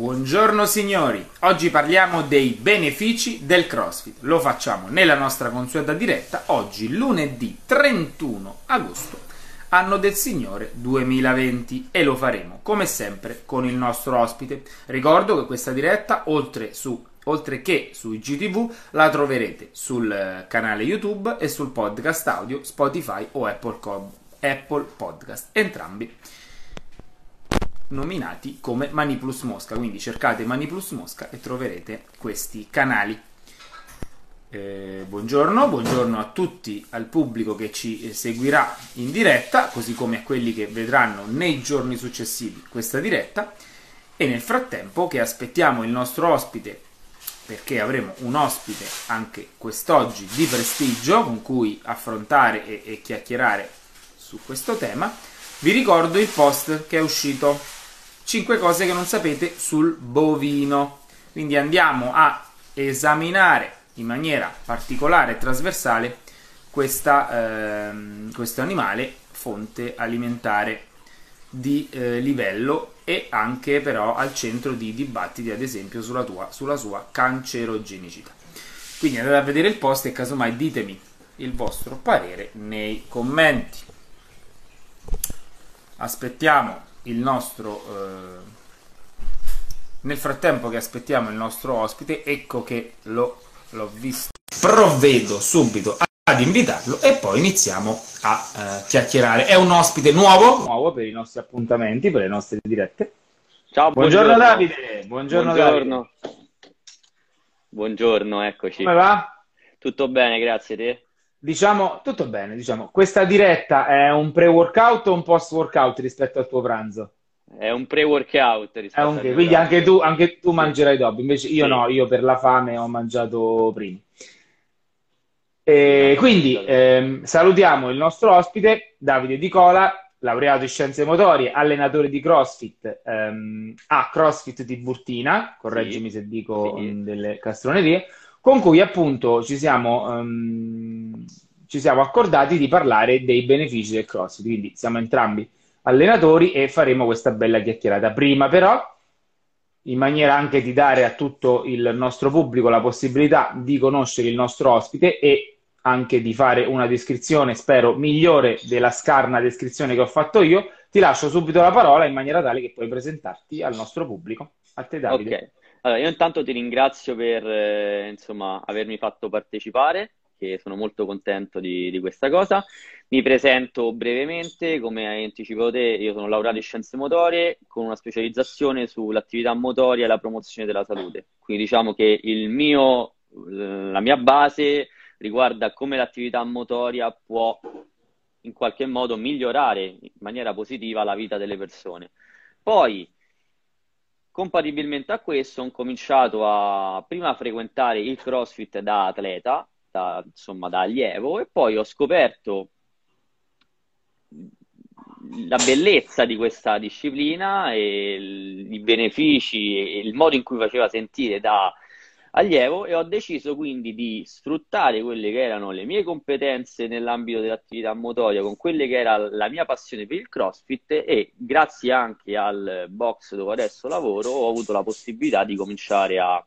Buongiorno signori, oggi parliamo dei benefici del CrossFit. Lo facciamo nella nostra consueta diretta oggi lunedì 31 agosto, anno del Signore 2020 e lo faremo come sempre con il nostro ospite. Ricordo che questa diretta oltre, su, oltre che su IGTV la troverete sul canale YouTube e sul podcast audio Spotify o Apple, Apple Podcast, entrambi nominati come Maniplus Mosca. Quindi cercate Maniplus Mosca e troverete questi canali. Eh, buongiorno, buongiorno a tutti, al pubblico che ci eh, seguirà in diretta, così come a quelli che vedranno nei giorni successivi questa diretta. E nel frattempo che aspettiamo il nostro ospite, perché avremo un ospite anche quest'oggi di prestigio con cui affrontare e, e chiacchierare su questo tema, vi ricordo il post che è uscito 5 cose che non sapete sul bovino. Quindi andiamo a esaminare in maniera particolare e trasversale questa, ehm, questo animale fonte alimentare di eh, livello e anche però al centro di dibattiti ad esempio sulla, tua, sulla sua cancerogenicità. Quindi andate a vedere il post e casomai ditemi il vostro parere nei commenti. Aspettiamo il nostro eh, nel frattempo che aspettiamo il nostro ospite ecco che lo, l'ho visto. Provvedo subito ad invitarlo e poi iniziamo a eh, chiacchierare. È un ospite nuovo? Nuovo per i nostri appuntamenti per le nostre dirette. Ciao buongiorno, buongiorno. Davide. Buongiorno, buongiorno. Davide. buongiorno eccoci. Come va? tutto bene grazie a te Diciamo, tutto bene, diciamo, questa diretta è un pre-workout o un post-workout rispetto al tuo pranzo? È un pre-workout rispetto un, al Quindi anche tu, anche tu mangerai dopo, invece io sì. no, io per la fame ho mangiato prima. E quindi ehm, salutiamo il nostro ospite, Davide Di Cola, laureato in scienze motorie, allenatore di CrossFit ehm, a CrossFit Tiburtina, correggimi sì. se dico sì. delle castronerie, con cui appunto ci siamo, um, ci siamo accordati di parlare dei benefici del CrossFit. Quindi siamo entrambi allenatori e faremo questa bella chiacchierata. Prima però, in maniera anche di dare a tutto il nostro pubblico la possibilità di conoscere il nostro ospite e anche di fare una descrizione, spero, migliore della scarna descrizione che ho fatto io, ti lascio subito la parola in maniera tale che puoi presentarti al nostro pubblico. A te Davide. Ok. Allora, io intanto ti ringrazio per eh, insomma, avermi fatto partecipare, che sono molto contento di, di, questa cosa. Mi presento brevemente, come hai anticipato te, io sono laureato in scienze motorie con una specializzazione sull'attività motoria e la promozione della salute. Quindi diciamo che mio, la mia base riguarda come l'attività motoria può in qualche modo migliorare in maniera positiva la vita delle persone. Poi Compatibilmente a questo ho cominciato a prima frequentare il CrossFit da atleta, da, insomma da allievo, e poi ho scoperto la bellezza di questa disciplina e i benefici e il modo in cui faceva sentire da allievo e ho deciso quindi di sfruttare quelle che erano le mie competenze nell'ambito dell'attività motoria con quelle che era la mia passione per il CrossFit e grazie anche al box dove adesso lavoro ho avuto la possibilità di cominciare a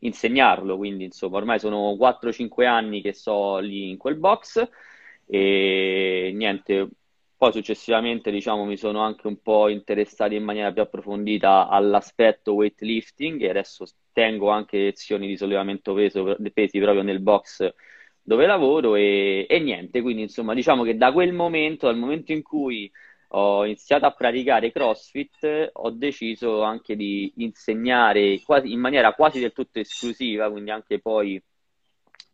insegnarlo, quindi insomma ormai sono 4-5 anni che sto lì in quel box e niente, poi successivamente diciamo mi sono anche un po' interessato in maniera più approfondita all'aspetto weightlifting e adesso tengo anche lezioni di sollevamento peso, pesi proprio nel box dove lavoro e, e, niente, quindi insomma diciamo che da quel momento, dal momento in cui ho iniziato a praticare CrossFit, ho deciso anche di insegnare quasi, in maniera quasi del tutto esclusiva, quindi anche poi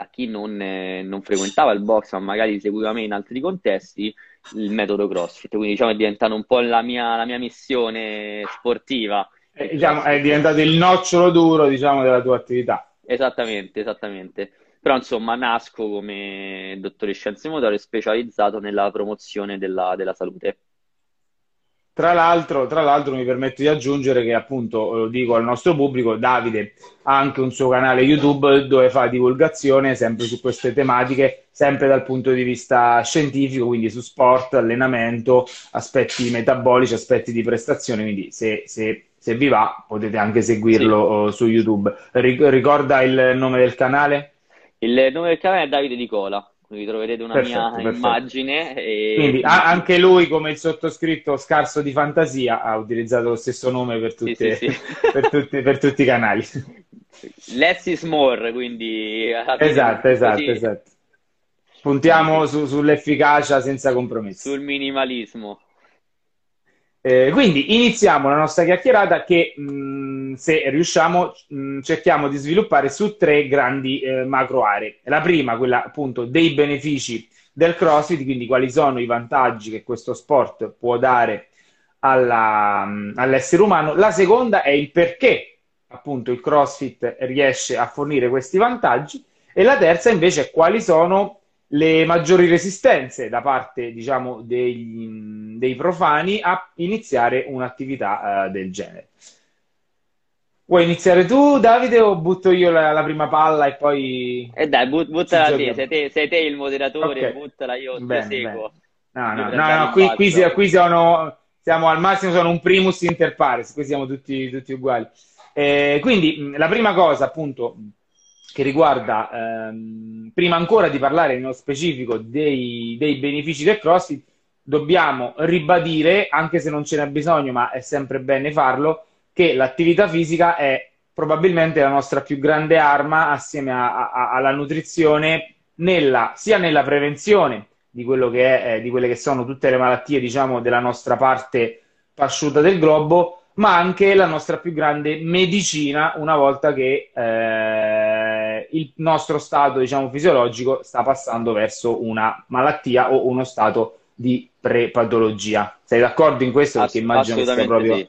a chi non, eh, non frequentava il box ma magari seguiva me in altri contesti, il metodo CrossFit, quindi diciamo è diventata un po' la mia, la mia missione sportiva eh, diciamo, è diventato il nocciolo duro diciamo, della tua attività. Esattamente, esattamente. Però insomma nasco come dottore di scienze motorie specializzato nella promozione della, della salute. Tra l'altro, tra l'altro mi permetto di aggiungere che appunto, lo dico al nostro pubblico, Davide ha anche un suo canale YouTube dove fa divulgazione sempre su queste tematiche, sempre dal punto di vista scientifico, quindi su sport, allenamento, aspetti metabolici, aspetti di prestazione, quindi se, se, se vi va potete anche seguirlo sì. su YouTube. Ricorda il nome del canale? Il nome del canale è Davide Di Cola quindi troverete una perfetto, mia perfetto. immagine. E... Quindi anche lui, come il sottoscritto scarso di fantasia, ha utilizzato lo stesso nome per, tutte, sì, sì, sì. per, tutti, per tutti i canali. Less is more, quindi... Esatto, esatto, esatto. Puntiamo su, sull'efficacia senza compromesso. Sul minimalismo. Eh, quindi iniziamo la nostra chiacchierata che mh, se riusciamo mh, cerchiamo di sviluppare su tre grandi eh, macro aree. La prima, quella appunto dei benefici del CrossFit, quindi quali sono i vantaggi che questo sport può dare alla, all'essere umano. La seconda è il perché appunto il CrossFit riesce a fornire questi vantaggi. E la terza invece è quali sono le maggiori resistenze da parte, diciamo, dei, dei profani a iniziare un'attività uh, del genere. Vuoi iniziare tu, Davide, o butto io la, la prima palla e poi... Eh dai, but, buttala te. Sei, te, sei te il moderatore, okay. buttala io, bene, seguo. No, no, no, no, qui, qui, qui sono, siamo al massimo, sono un primus inter pares, qui siamo tutti, tutti uguali. Eh, quindi, la prima cosa, appunto, che riguarda, ehm, prima ancora di parlare nello specifico dei, dei benefici del CrossFit, dobbiamo ribadire, anche se non ce n'è bisogno, ma è sempre bene farlo, che l'attività fisica è probabilmente la nostra più grande arma assieme a, a, alla nutrizione nella, sia nella prevenzione di, è, eh, di quelle che sono tutte le malattie diciamo, della nostra parte pasciuta del globo, ma anche la nostra più grande medicina una volta che eh, il nostro stato diciamo, fisiologico sta passando verso una malattia o uno stato di prepatologia. Sei d'accordo in questo? Perché immagino che sia proprio... Sì.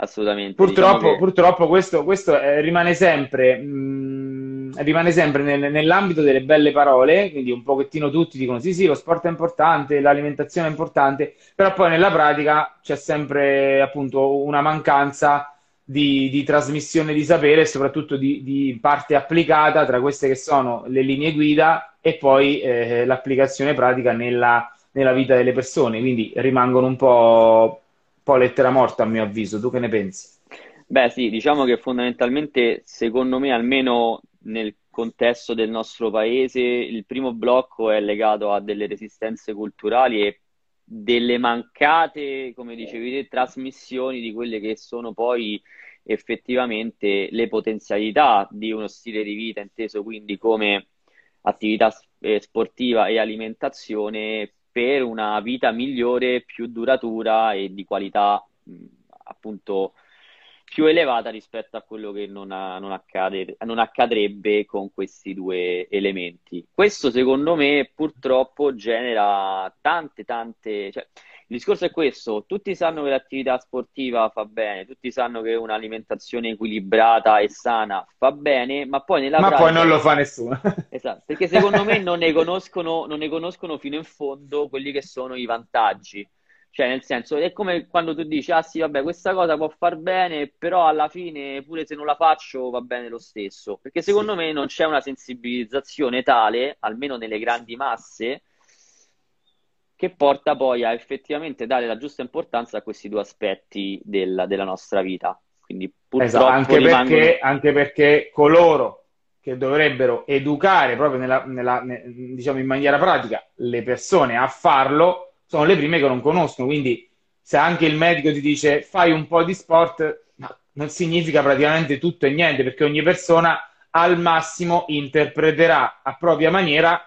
Assolutamente. Purtroppo, diciamo che... purtroppo questo, questo eh, rimane sempre... Mh, rimane sempre nel, nell'ambito delle belle parole, quindi un pochettino tutti dicono sì, sì, lo sport è importante, l'alimentazione è importante, però poi nella pratica c'è sempre appunto una mancanza di, di trasmissione di sapere e soprattutto di, di, parte applicata tra queste che sono le linee guida e poi eh, l'applicazione pratica nella, nella, vita delle persone, quindi rimangono un po', po' lettera morta a mio avviso. Tu che ne pensi? Beh sì, diciamo che fondamentalmente, secondo me, almeno nel contesto del nostro paese, il primo blocco è legato a delle resistenze culturali e delle mancate, come dicevi te, trasmissioni di quelle che sono poi effettivamente le potenzialità di uno stile di vita, inteso quindi come attività eh, sportiva e alimentazione per una vita migliore, più duratura e di qualità appunto più elevata rispetto a quello che non, ha, non, accade, non, accadrebbe con questi due elementi. Questo secondo me purtroppo genera tante tante... Cioè, il discorso è questo, tutti sanno che l'attività sportiva fa bene, tutti sanno che un'alimentazione equilibrata e sana fa bene, ma poi nella ma pratica... poi non lo fa nessuno. esatto, perché secondo me non ne, conoscono, non ne conoscono fino in fondo quelli che sono i vantaggi cioè, nel senso, è come quando tu dici, ah sì, vabbè, questa cosa può far bene, però alla fine, pure se non la faccio, va bene lo stesso. Perché secondo sì. me non c'è una sensibilizzazione tale, almeno nelle grandi masse, che porta poi a effettivamente dare la giusta importanza a questi due aspetti della, della nostra vita. Quindi purtroppo esatto, anche, rimangono... perché, anche perché coloro che dovrebbero educare proprio nella, nella, diciamo in maniera pratica le persone a farlo sono le prime che non conoscono. Quindi, se anche il medico ti dice fai un po' di sport, non significa praticamente tutto e niente, perché ogni persona al massimo interpreterà a propria maniera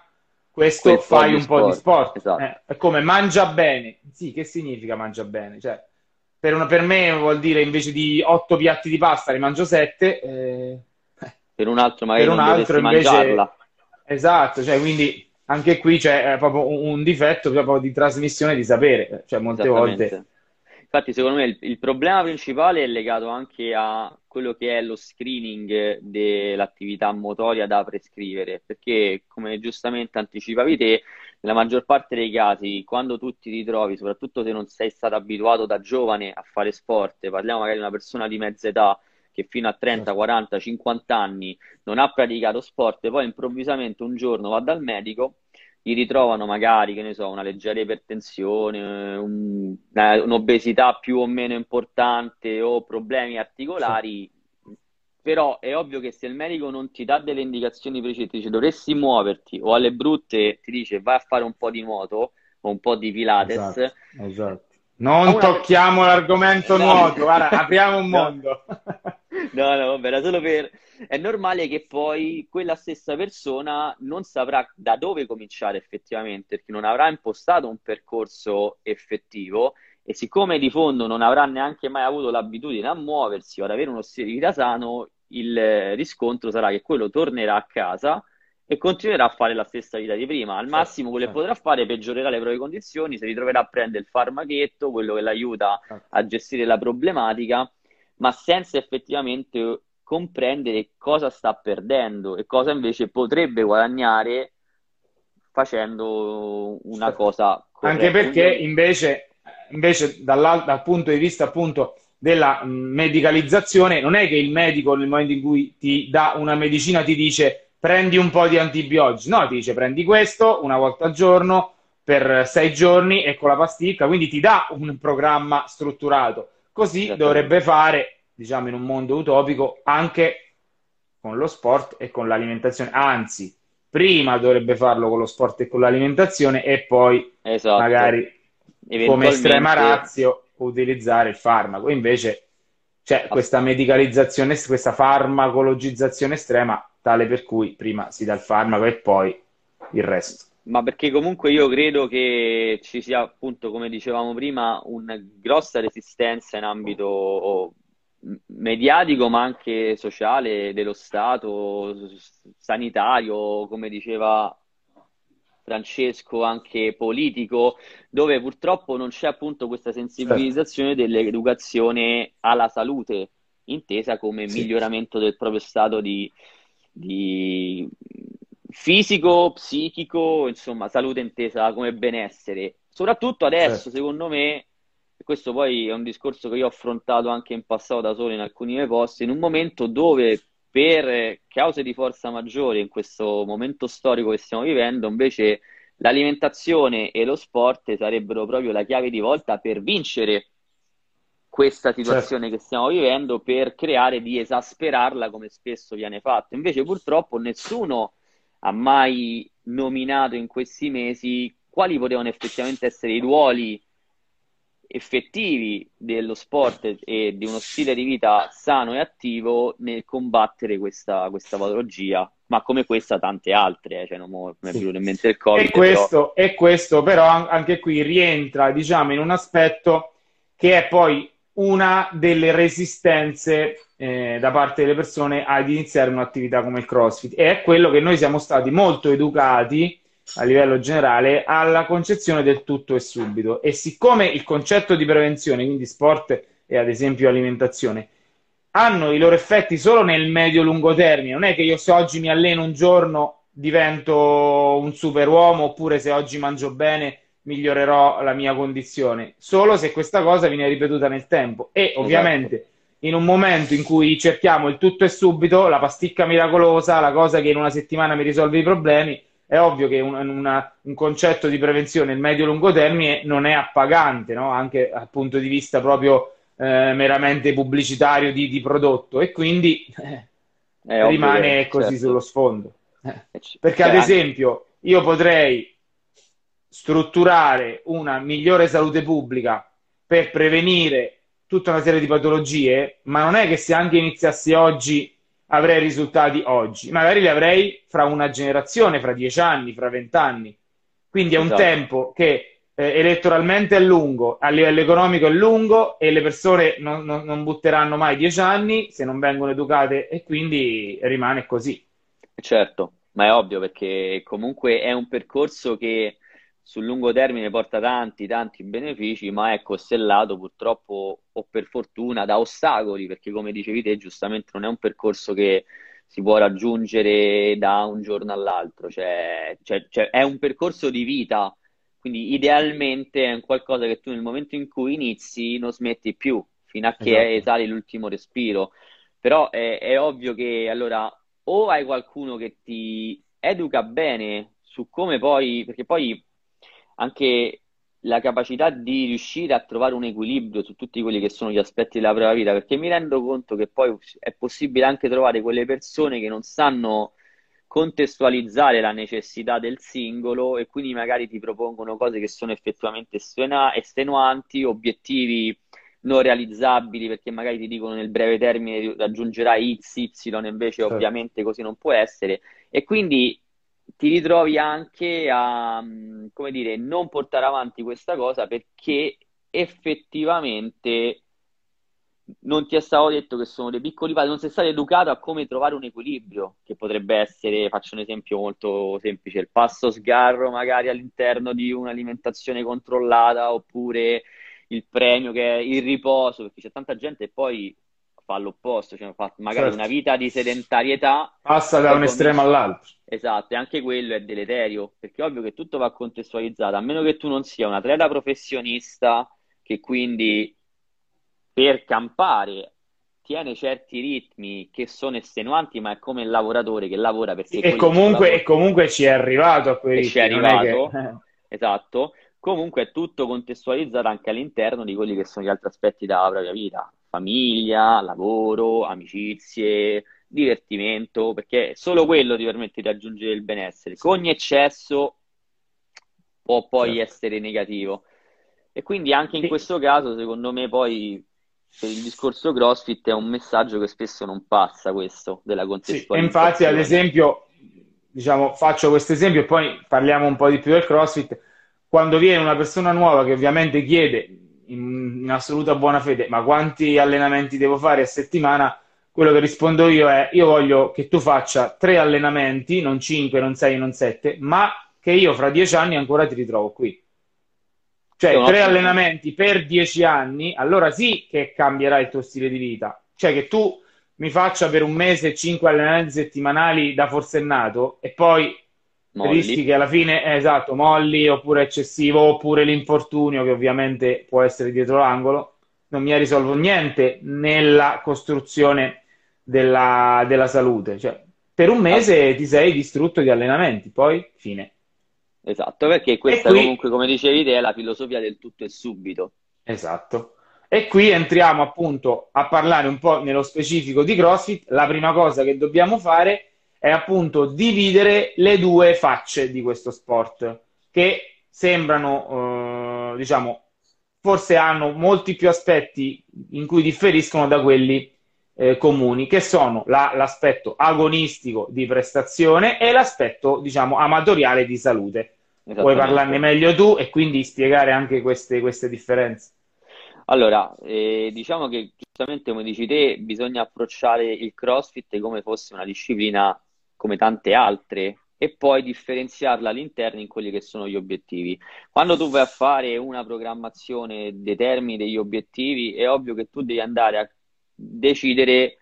questo Quel fai un sport. po' di sport. Esatto. Eh, è come mangia bene. Sì, che significa mangia bene? Cioè, per, una, per, me vuol dire invece di otto piatti di pasta ne mangio sette. Eh, per un altro magari per un altro invece, mangiarla. Esatto, cioè quindi anche qui c'è eh, proprio un difetto proprio di trasmissione di sapere, cioè molte volte. Infatti, secondo me il, il, problema principale è legato anche a quello che è lo screening dell'attività motoria da prescrivere, perché come giustamente anticipavi te, nella maggior parte dei casi, quando tu ti ritrovi, soprattutto se non sei stato abituato da giovane a fare sport, parliamo magari di una persona di mezza età che fino a 30, 40, 50 anni non ha praticato sport, poi improvvisamente un giorno va dal medico, gli ritrovano magari, che ne so, una leggera ipertensione, un, un'obesità più o meno importante o problemi articolari. Sì però è ovvio che se il medico non ti dà delle indicazioni precise, ti dice dovresti muoverti o alle brutte ti dice vai a fare un po' di nuoto o un po' di pilates. Esatto, esatto. Non una... tocchiamo l'argomento no. nuoto, guarda, apriamo un mondo. No, no, vabbè, era solo per... È normale che poi quella stessa persona non saprà da dove cominciare effettivamente, perché non avrà impostato un percorso effettivo e siccome di fondo non avrà neanche mai avuto l'abitudine a muoversi o ad avere uno stile di vita sano, il riscontro sarà che quello tornerà a casa e continuerà a fare la stessa vita di prima. Al massimo quello che potrà fare peggiorerà le proprie condizioni, si ritroverà a prendere il farmachetto, quello che l'aiuta a gestire la problematica, ma senza effettivamente comprendere cosa sta perdendo e cosa invece potrebbe guadagnare facendo una cosa corretta. Anche perché invece invece dal punto di vista appunto della medicalizzazione, non è che il medico nel momento in cui ti dà una medicina ti dice prendi un po' di antibiotici, no, ti dice prendi questo una volta al giorno per sei giorni e con la pasticca, quindi ti dà un programma strutturato. Così dovrebbe fare, diciamo in un mondo utopico, anche con lo sport e con l'alimentazione. Anzi, prima dovrebbe farlo con lo sport e con l'alimentazione e poi esatto. magari come estrema razio utilizzare il farmaco. Invece c'è questa medicalizzazione, questa farmacologizzazione estrema, tale per cui prima si dà il farmaco e poi il resto. Ma perché comunque io credo che ci sia appunto, come dicevamo prima, una grossa resistenza in ambito mediatico ma anche sociale dello Stato, sanitario, come diceva Francesco, anche politico, dove purtroppo non c'è appunto questa sensibilizzazione certo. dell'educazione alla salute, intesa come sì. miglioramento del proprio stato di, di fisico, psichico, insomma, salute intesa come benessere. Soprattutto adesso, certo. secondo me, e questo poi è un discorso che io ho affrontato anche in passato da solo in alcuni miei posti, in un momento dove per cause di forza maggiore in questo momento storico che stiamo vivendo, invece l'alimentazione e lo sport sarebbero proprio la chiave di volta per vincere questa situazione certo. che stiamo vivendo, per creare di esasperarla come spesso viene fatto. Invece purtroppo nessuno ha mai nominato in questi mesi quali potevano effettivamente essere i ruoli effettivi dello sport e di uno stile di vita sano e attivo nel combattere questa, questa patologia, ma come questa tante altre, eh, cioè non mi è venuto in mente il Covid. E questo, però... e questo però anche qui rientra diciamo in un aspetto che è poi una delle resistenze eh, da parte delle persone ad iniziare un'attività come il CrossFit e è quello che noi siamo stati molto educati a livello generale alla concezione del tutto e subito. E siccome il concetto di prevenzione, quindi sport e ad esempio alimentazione, hanno i loro effetti solo nel medio-lungo termine, non è che io se oggi mi alleno un giorno divento un superuomo oppure se oggi mangio bene migliorerò la mia condizione, solo se questa cosa viene ripetuta nel tempo e ovviamente esatto. In un momento in cui cerchiamo il tutto e subito, la pasticca miracolosa, la cosa che in una settimana mi risolve i problemi, è ovvio che un, una, un concetto di prevenzione nel medio-lungo termine non è appagante, no? anche dal punto di vista proprio eh, meramente pubblicitario di, di, prodotto e quindi eh, rimane così certo. sullo sfondo. Eh, perché ad esempio io potrei strutturare una migliore salute pubblica per prevenire tutta una serie di patologie, ma non è che se anche iniziassi oggi avrei risultati oggi, magari li avrei fra una generazione, fra dieci anni, fra vent'anni. Quindi è un esatto. tempo che eh, elettoralmente è lungo, a livello economico è lungo e le persone non, non, non butteranno mai dieci anni se non vengono educate e quindi rimane così. Certo, ma è ovvio perché comunque è un percorso che sul lungo termine porta tanti, tanti benefici, ma è costellato purtroppo o per fortuna da ostacoli, perché come dicevi te, giustamente non è un percorso che si può raggiungere da un giorno all'altro, cioè, cioè, cioè, è un percorso di vita, quindi idealmente è un qualcosa che tu nel momento in cui inizi non smetti più, fino a che esatto. esali l'ultimo respiro. Però è, è ovvio che allora o hai qualcuno che ti educa bene su come poi, perché poi anche la capacità di riuscire a trovare un equilibrio su tutti quelli che sono gli aspetti della propria vita, perché mi rendo conto che poi è possibile anche trovare quelle persone che non sanno contestualizzare la necessità del singolo e quindi magari ti propongono cose che sono effettivamente estenuanti, obiettivi non realizzabili perché magari ti dicono nel breve termine raggiungerai X, Y, invece certo. ovviamente così non può essere e quindi ti ritrovi anche a, mm, come dire, non portare avanti questa cosa perché effettivamente non ti è stato detto che sono dei piccoli passi, non sei stato educato a come trovare un equilibrio, che potrebbe essere, faccio un esempio molto semplice, il passo sgarro magari all'interno di un'alimentazione controllata oppure il premio che è il riposo, perché c'è tanta gente che poi fa l'opposto, cioè fa magari certo. una vita di sedentarietà. Passa da un estremo all'altro. Esatto, e anche quello è deleterio, perché è ovvio che tutto va contestualizzato, a meno che tu non sia un atleta professionista che quindi per campare tiene certi ritmi che sono estenuanti, ma è come il lavoratore che lavora perché... E comunque, e comunque ci è arrivato a quei ritmi. Ci è arrivato, che... esatto. Comunque è tutto contestualizzato anche all'interno di quelli che sono gli altri aspetti della propria vita famiglia, lavoro, amicizie, divertimento, perché solo quello ti permette di raggiungere il benessere. Che ogni eccesso può poi certo. essere negativo. E quindi anche in questo caso, secondo me, poi per il discorso CrossFit è un messaggio che spesso non passa questo della contestualizzazione. Sì, infatti, ad esempio, diciamo, faccio questo esempio e poi parliamo un po' di più del CrossFit. Quando viene una persona nuova che ovviamente chiede in, in assoluta buona fede, ma quanti allenamenti devo fare a settimana? Quello che rispondo io è: io voglio che tu faccia tre allenamenti, non cinque, non sei, non sette, ma che io fra dieci anni ancora ti ritrovo qui. Cioè, no, tre allenamenti per dieci anni, allora sì che cambierà il tuo stile di vita. Cioè, che tu mi faccia per un mese cinque allenamenti settimanali da forsennato e poi Molli. rischi che alla fine, eh, esatto, molli oppure eccessivo oppure l'infortunio che ovviamente può essere dietro l'angolo, non mi ha risolto niente nella costruzione della, della salute. Cioè, per un mese ah. ti sei distrutto di allenamenti, poi fine. Esatto, perché questa qui... comunque, come dicevi te, è la filosofia del tutto e subito. Esatto. E qui entriamo appunto a parlare un po' nello specifico di CrossFit. La prima cosa che dobbiamo fare è appunto dividere le due facce di questo sport che sembrano, eh, diciamo, forse hanno molti più aspetti in cui differiscono da quelli eh, comuni, che sono la, l'aspetto agonistico di prestazione e l'aspetto, diciamo, amatoriale di salute. Puoi parlarne meglio tu e quindi spiegare anche queste, queste differenze? Allora, eh, diciamo che giustamente come dici te, bisogna approcciare il CrossFit come fosse una disciplina come tante altre e poi differenziarla all'interno in quelli che sono gli obiettivi. Quando tu vai a fare una programmazione, determini degli obiettivi, è ovvio che tu devi andare a decidere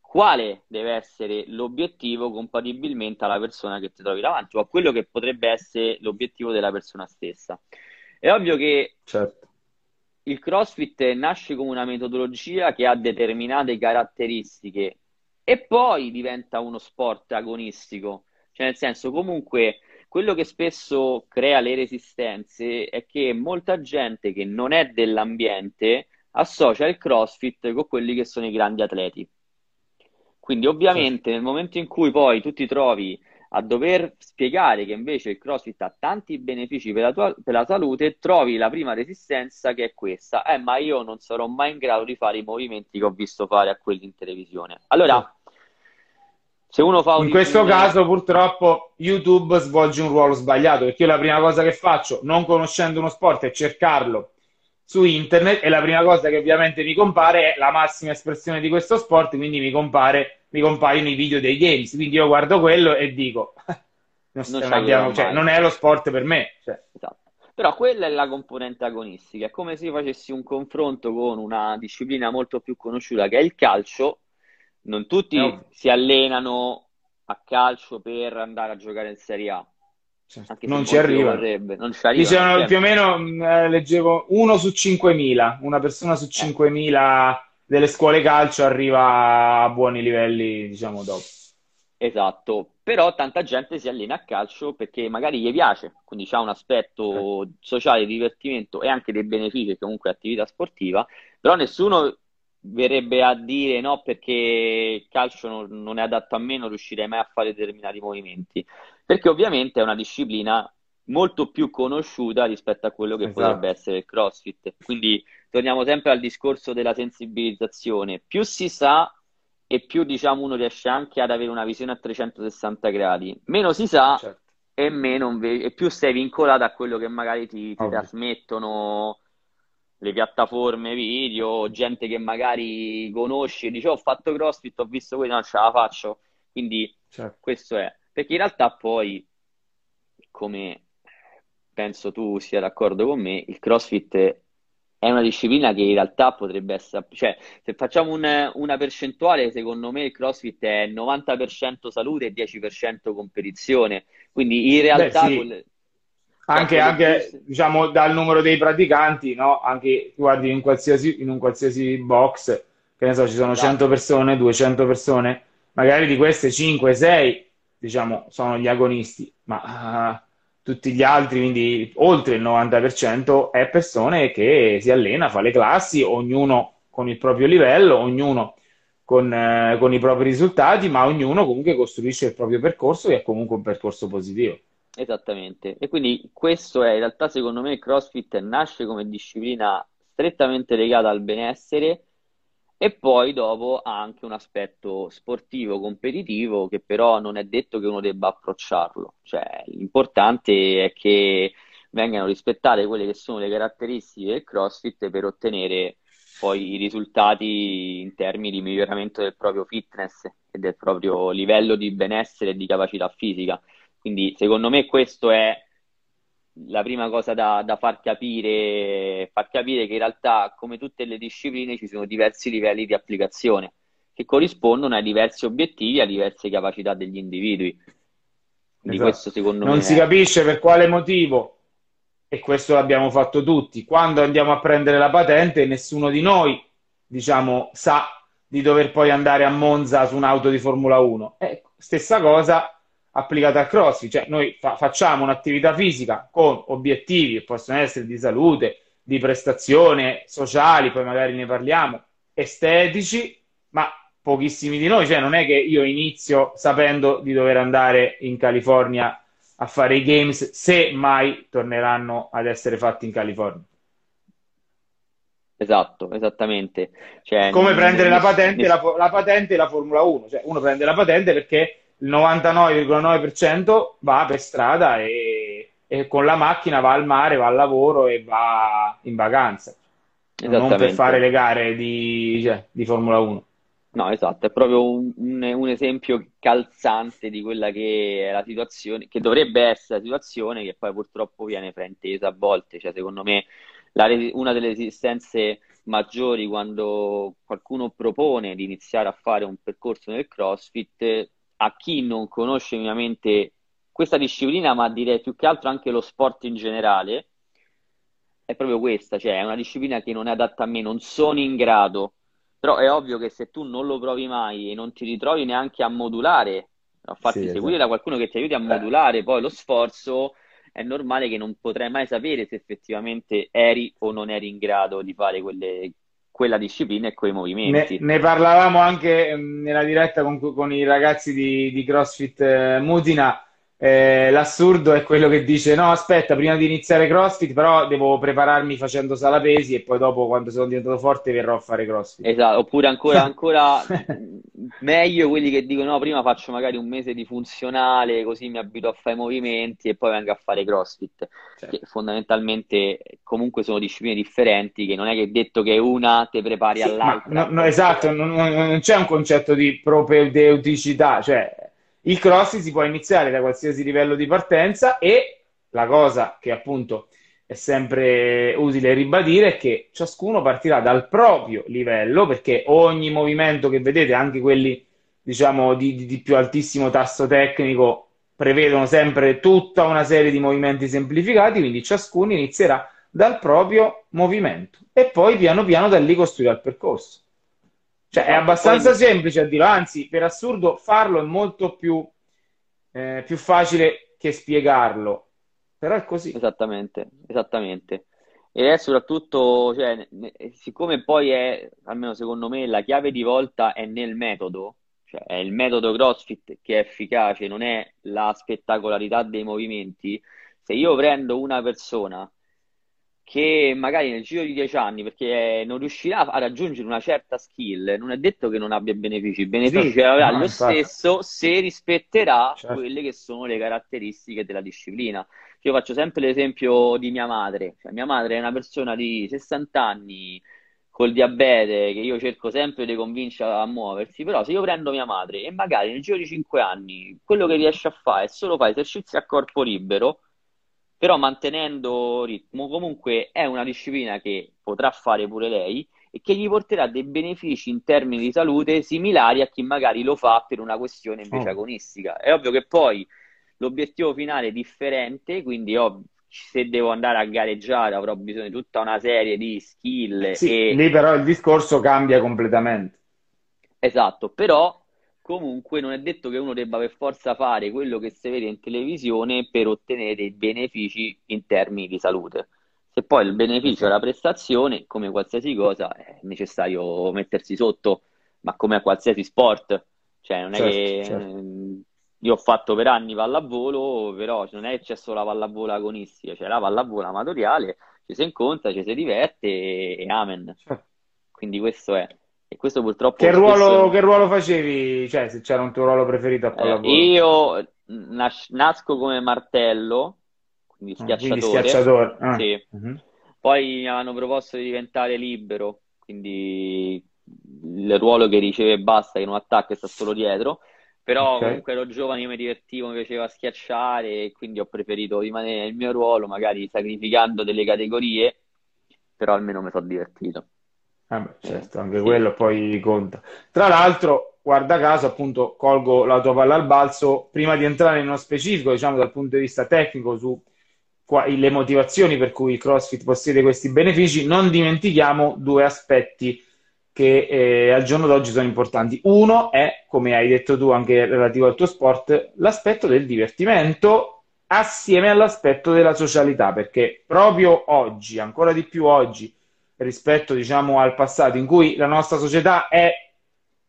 quale deve essere l'obiettivo compatibilmente alla persona che ti trovi davanti o a quello che potrebbe essere l'obiettivo della persona stessa. È ovvio che certo. il CrossFit nasce come una metodologia che ha determinate caratteristiche e poi diventa uno sport agonistico. Cioè, nel senso, comunque, quello che spesso crea le resistenze è che molta gente che non è dell'ambiente associa il CrossFit con quelli che sono i grandi atleti. Quindi, ovviamente, nel momento in cui poi tu ti trovi a dover spiegare che invece il CrossFit ha tanti benefici per la, tua, per la salute, trovi la prima resistenza che è questa, eh, ma io non sarò mai in grado di fare i movimenti che ho visto fare a quelli in televisione. Allora, se uno fa un... In questo caso, purtroppo, YouTube svolge un ruolo sbagliato, perché io la prima cosa che faccio, non conoscendo uno sport, è cercarlo su internet e la prima cosa che ovviamente mi compare è la massima espressione di questo sport, quindi mi, compare, mi compaiono i video dei games. Quindi io guardo quello e dico, non, non, abbiamo, cioè, non, è lo sport per me. Cioè. Esatto. Però quella è la componente agonistica, è come se facessi un confronto con una disciplina molto più conosciuta che è il calcio, non tutti no. si allenano a calcio per andare a giocare in Serie A. Certo. Non ci arriva. Non ci arriva. Dicevano più o meno, eh, leggevo, uno su 5.000, una persona su 5.000 delle scuole calcio arriva a buoni livelli, diciamo, dopo. Esatto, però tanta gente si allena a calcio perché magari gli piace, quindi c'è un aspetto sociale, di divertimento e anche dei benefici, comunque attività sportiva, però nessuno verrebbe a dire no perché il calcio non, non, è adatto a me, non riuscirei mai a fare determinati movimenti, perché ovviamente è una disciplina molto più conosciuta rispetto a quello che esatto. potrebbe essere il CrossFit. Quindi torniamo sempre al discorso della sensibilizzazione. Più si sa e più diciamo uno riesce anche ad avere una visione a 360 gradi. Meno si sa certo. e, meno, e più sei vincolato a quello che magari ti, ti trasmettono le piattaforme video, gente che magari conosci e dice oh, ho fatto CrossFit, ho visto quello, non ce la faccio. Quindi certo. questo è. Perché in realtà poi, come penso tu sia d'accordo con me, il CrossFit è una disciplina che in realtà potrebbe essere, cioè se facciamo un, una percentuale, secondo me il CrossFit è 90% salute e 10% competizione. Quindi in realtà... Beh, sì anche, anche diciamo, dal numero dei praticanti, no? Anche guardi in, qualsiasi, in un qualsiasi box, che ne so, ci sono 100 persone, 200 persone, magari di queste 5, 6, diciamo, sono gli agonisti, ma tutti gli altri, quindi oltre il 90%, è persone che si allena, fa le classi, ognuno con il proprio livello, ognuno con, eh, con i propri risultati, ma ognuno comunque costruisce il proprio percorso che è comunque un percorso positivo. Esattamente, e quindi questo è in realtà secondo me il CrossFit nasce come disciplina strettamente legata al benessere e poi dopo ha anche un aspetto sportivo, competitivo, che però non è detto che uno debba approcciarlo. Cioè, l'importante è che vengano rispettate quelle che sono le caratteristiche del CrossFit per ottenere poi i risultati in termini di miglioramento del proprio fitness e del proprio livello di benessere e di capacità fisica. Quindi secondo me questo è la prima cosa da, da, far capire, far capire che in realtà, come tutte le discipline, ci sono diversi livelli di applicazione che corrispondono a diversi obiettivi, a diverse capacità degli individui. Quindi esatto. questo secondo non me. Non si è... capisce per quale motivo, e questo l'abbiamo fatto tutti. Quando andiamo a prendere la patente, nessuno di noi, diciamo, sa di dover poi andare a Monza su un'auto di Formula 1. Ecco, stessa cosa applicata al crossfit, cioè noi fa- facciamo un'attività fisica con obiettivi che possono essere di salute, di prestazione, sociali, poi magari ne parliamo, estetici, ma pochissimi di noi, cioè non è che io inizio sapendo di dover andare in California a fare i games se mai torneranno ad essere fatti in California. Esatto, esattamente. Cioè, Come prendere la patente, la, la patente e la Formula 1. Cioè, uno prende la patente perché il 99,9% va per strada e, e, con la macchina va al mare, va al lavoro e va in vacanza. Non per fare le gare di, cioè, di Formula 1. No, esatto, è proprio un, un, esempio calzante di quella che è la situazione, che dovrebbe essere la situazione che poi purtroppo viene fraintesa a volte. Cioè, secondo me, la, una delle resistenze maggiori quando qualcuno propone di iniziare a fare un percorso nel CrossFit a chi non conosce minimamente questa disciplina, ma direi più che altro anche lo sport in generale, è proprio questa, cioè è una disciplina che non è adatta a me, non sono in grado, però è ovvio che se tu non lo provi mai e non ti ritrovi neanche a modulare, a farti sì, seguire esatto. da qualcuno che ti aiuti a modulare poi lo sforzo, è normale che non potrai mai sapere se effettivamente eri o non eri in grado di fare quelle, quella disciplina e quei movimenti. Ne, ne parlavamo anche mm, nella diretta con, con i ragazzi di, di CrossFit eh, eh, l'assurdo è quello che dice: No, aspetta, prima di iniziare CrossFit, però devo prepararmi facendo sala pesi e poi dopo, quando sono diventato forte, verrò a fare CrossFit. Esatto, oppure ancora, ancora meglio quelli che dicono: No, prima faccio magari un mese di funzionale, così mi abito a fare i movimenti e poi vengo a fare CrossFit. Certo. Che fondamentalmente comunque sono discipline differenti, che non è che detto che una ti prepari sì, all'altra. No, no, esatto, non, non c'è un concetto di propedeuticità, cioè il cross si può iniziare da qualsiasi livello di partenza e la cosa che appunto è sempre utile ribadire è che ciascuno partirà dal proprio livello, perché ogni movimento che vedete, anche quelli diciamo di, di, più altissimo tasso tecnico, prevedono sempre tutta una serie di movimenti semplificati, quindi ciascuno inizierà dal proprio movimento e poi piano piano da lì costruirà il percorso. Cioè, è abbastanza poi... semplice a dirlo, anzi, per assurdo, farlo è molto più, eh, più facile che spiegarlo. Però è così. Esattamente, esattamente. E è soprattutto, cioè, siccome poi è, almeno secondo me, la chiave di volta è nel metodo, cioè è il metodo CrossFit che è efficace, non è la spettacolarità dei movimenti. Se io prendo una persona che magari nel giro di dieci anni, perché non riuscirà a raggiungere una certa skill, non è detto che non abbia benefici, benefici certo, avrà no, lo infatti. stesso se rispetterà certo. quelle che sono le caratteristiche della disciplina. Io faccio sempre l'esempio di mia madre, cioè, mia madre è una persona di 60 anni col diabete che io cerco sempre di convincere a muoversi, però se io prendo mia madre e magari nel giro di 5 anni quello che riesce a fare è solo fare esercizi a corpo libero, però mantenendo ritmo, comunque è una disciplina che potrà fare pure lei e che gli porterà dei benefici in termini di salute similari a chi magari lo fa per una questione invece oh. agonistica. È ovvio che poi l'obiettivo finale è differente, quindi ovvio, se devo andare a gareggiare avrò bisogno di tutta una serie di skill. Sì, e... lì però il discorso cambia completamente. Esatto, però comunque non è detto che uno debba per forza fare quello che si vede in televisione per ottenere dei benefici in termini di salute. Se poi il beneficio è la prestazione, come qualsiasi cosa, è necessario mettersi sotto, ma come a qualsiasi sport. Cioè, non è certo, che certo. io ho fatto per anni pallavolo, però non è che c'è solo la pallavolo agonistica, c'è la pallavolo amatoriale, ci si incontra, ci si diverte e, e amen. Certo. Quindi questo è. E questo purtroppo... Che ruolo, spesso... che ruolo facevi? Cioè, se c'era un tuo ruolo preferito a eh, pallavolo? Eh, io nas- nasco come martello, quindi schiacciatore. Ah, quindi schiacciatore. Ah. Sì. Uh-huh. Poi mi hanno proposto di diventare libero, quindi il ruolo che riceve e basta, che non attacca e sta solo dietro. Però okay. comunque ero giovane, io mi divertivo, mi piaceva schiacciare e quindi ho preferito rimanere nel mio ruolo, magari sacrificando delle categorie, però almeno mi sono divertito. Eh beh, certo, anche sì. quello poi conta. Tra l'altro, guarda caso, appunto, colgo la tua palla al balzo, prima di entrare in uno specifico, diciamo dal punto di vista tecnico, su le motivazioni per cui il CrossFit possiede questi benefici, non dimentichiamo due aspetti che eh, al giorno d'oggi sono importanti. Uno è, come hai detto tu anche relativo al tuo sport, l'aspetto del divertimento assieme all'aspetto della socialità, perché proprio oggi, ancora di più oggi, rispetto diciamo, al passato in cui la nostra società è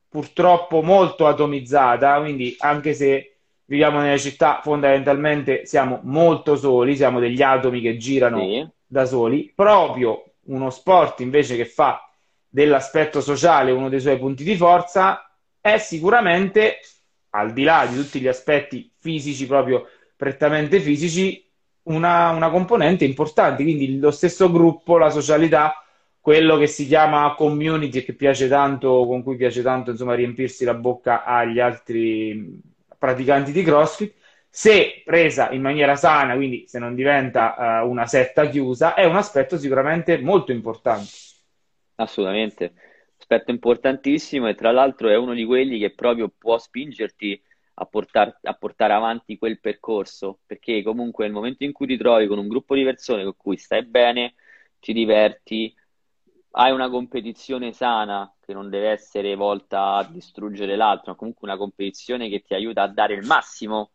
purtroppo molto atomizzata, quindi anche se viviamo nelle città fondamentalmente siamo molto soli, siamo degli atomi che girano sì. da soli, proprio uno sport invece che fa dell'aspetto sociale uno dei suoi punti di forza è sicuramente, al di là di tutti gli aspetti fisici, proprio prettamente fisici, una, una componente importante, quindi lo stesso gruppo, la socialità quello che si chiama community che piace tanto, con cui piace tanto insomma, riempirsi la bocca agli altri praticanti di CrossFit, se presa in maniera sana, quindi se non diventa uh, una setta chiusa, è un aspetto sicuramente molto importante. Assolutamente, aspetto importantissimo e tra l'altro è uno di quelli che proprio può spingerti a, portar, a portare avanti quel percorso, perché comunque nel momento in cui ti trovi con un gruppo di persone con cui stai bene, ti diverti, hai una competizione sana che non deve essere volta a distruggere l'altro, ma comunque una competizione che ti aiuta a dare il massimo,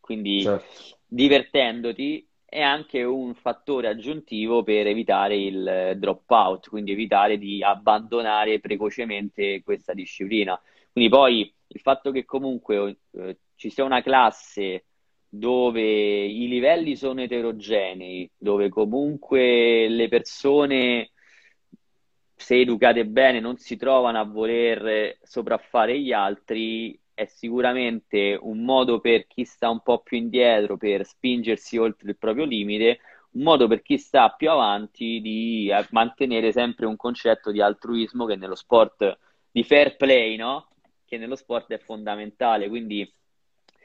quindi certo. divertendoti è anche un fattore aggiuntivo per evitare il drop out, quindi evitare di abbandonare precocemente questa disciplina. Quindi poi il fatto che comunque eh, ci sia una classe dove i livelli sono eterogenei, dove comunque le persone se educate bene non si trovano a voler sopraffare gli altri, è sicuramente un modo per chi sta un po' più indietro per spingersi oltre il proprio limite, un modo per chi sta più avanti di eh, mantenere sempre un concetto di altruismo che nello sport di fair play, no? Che nello sport è fondamentale, quindi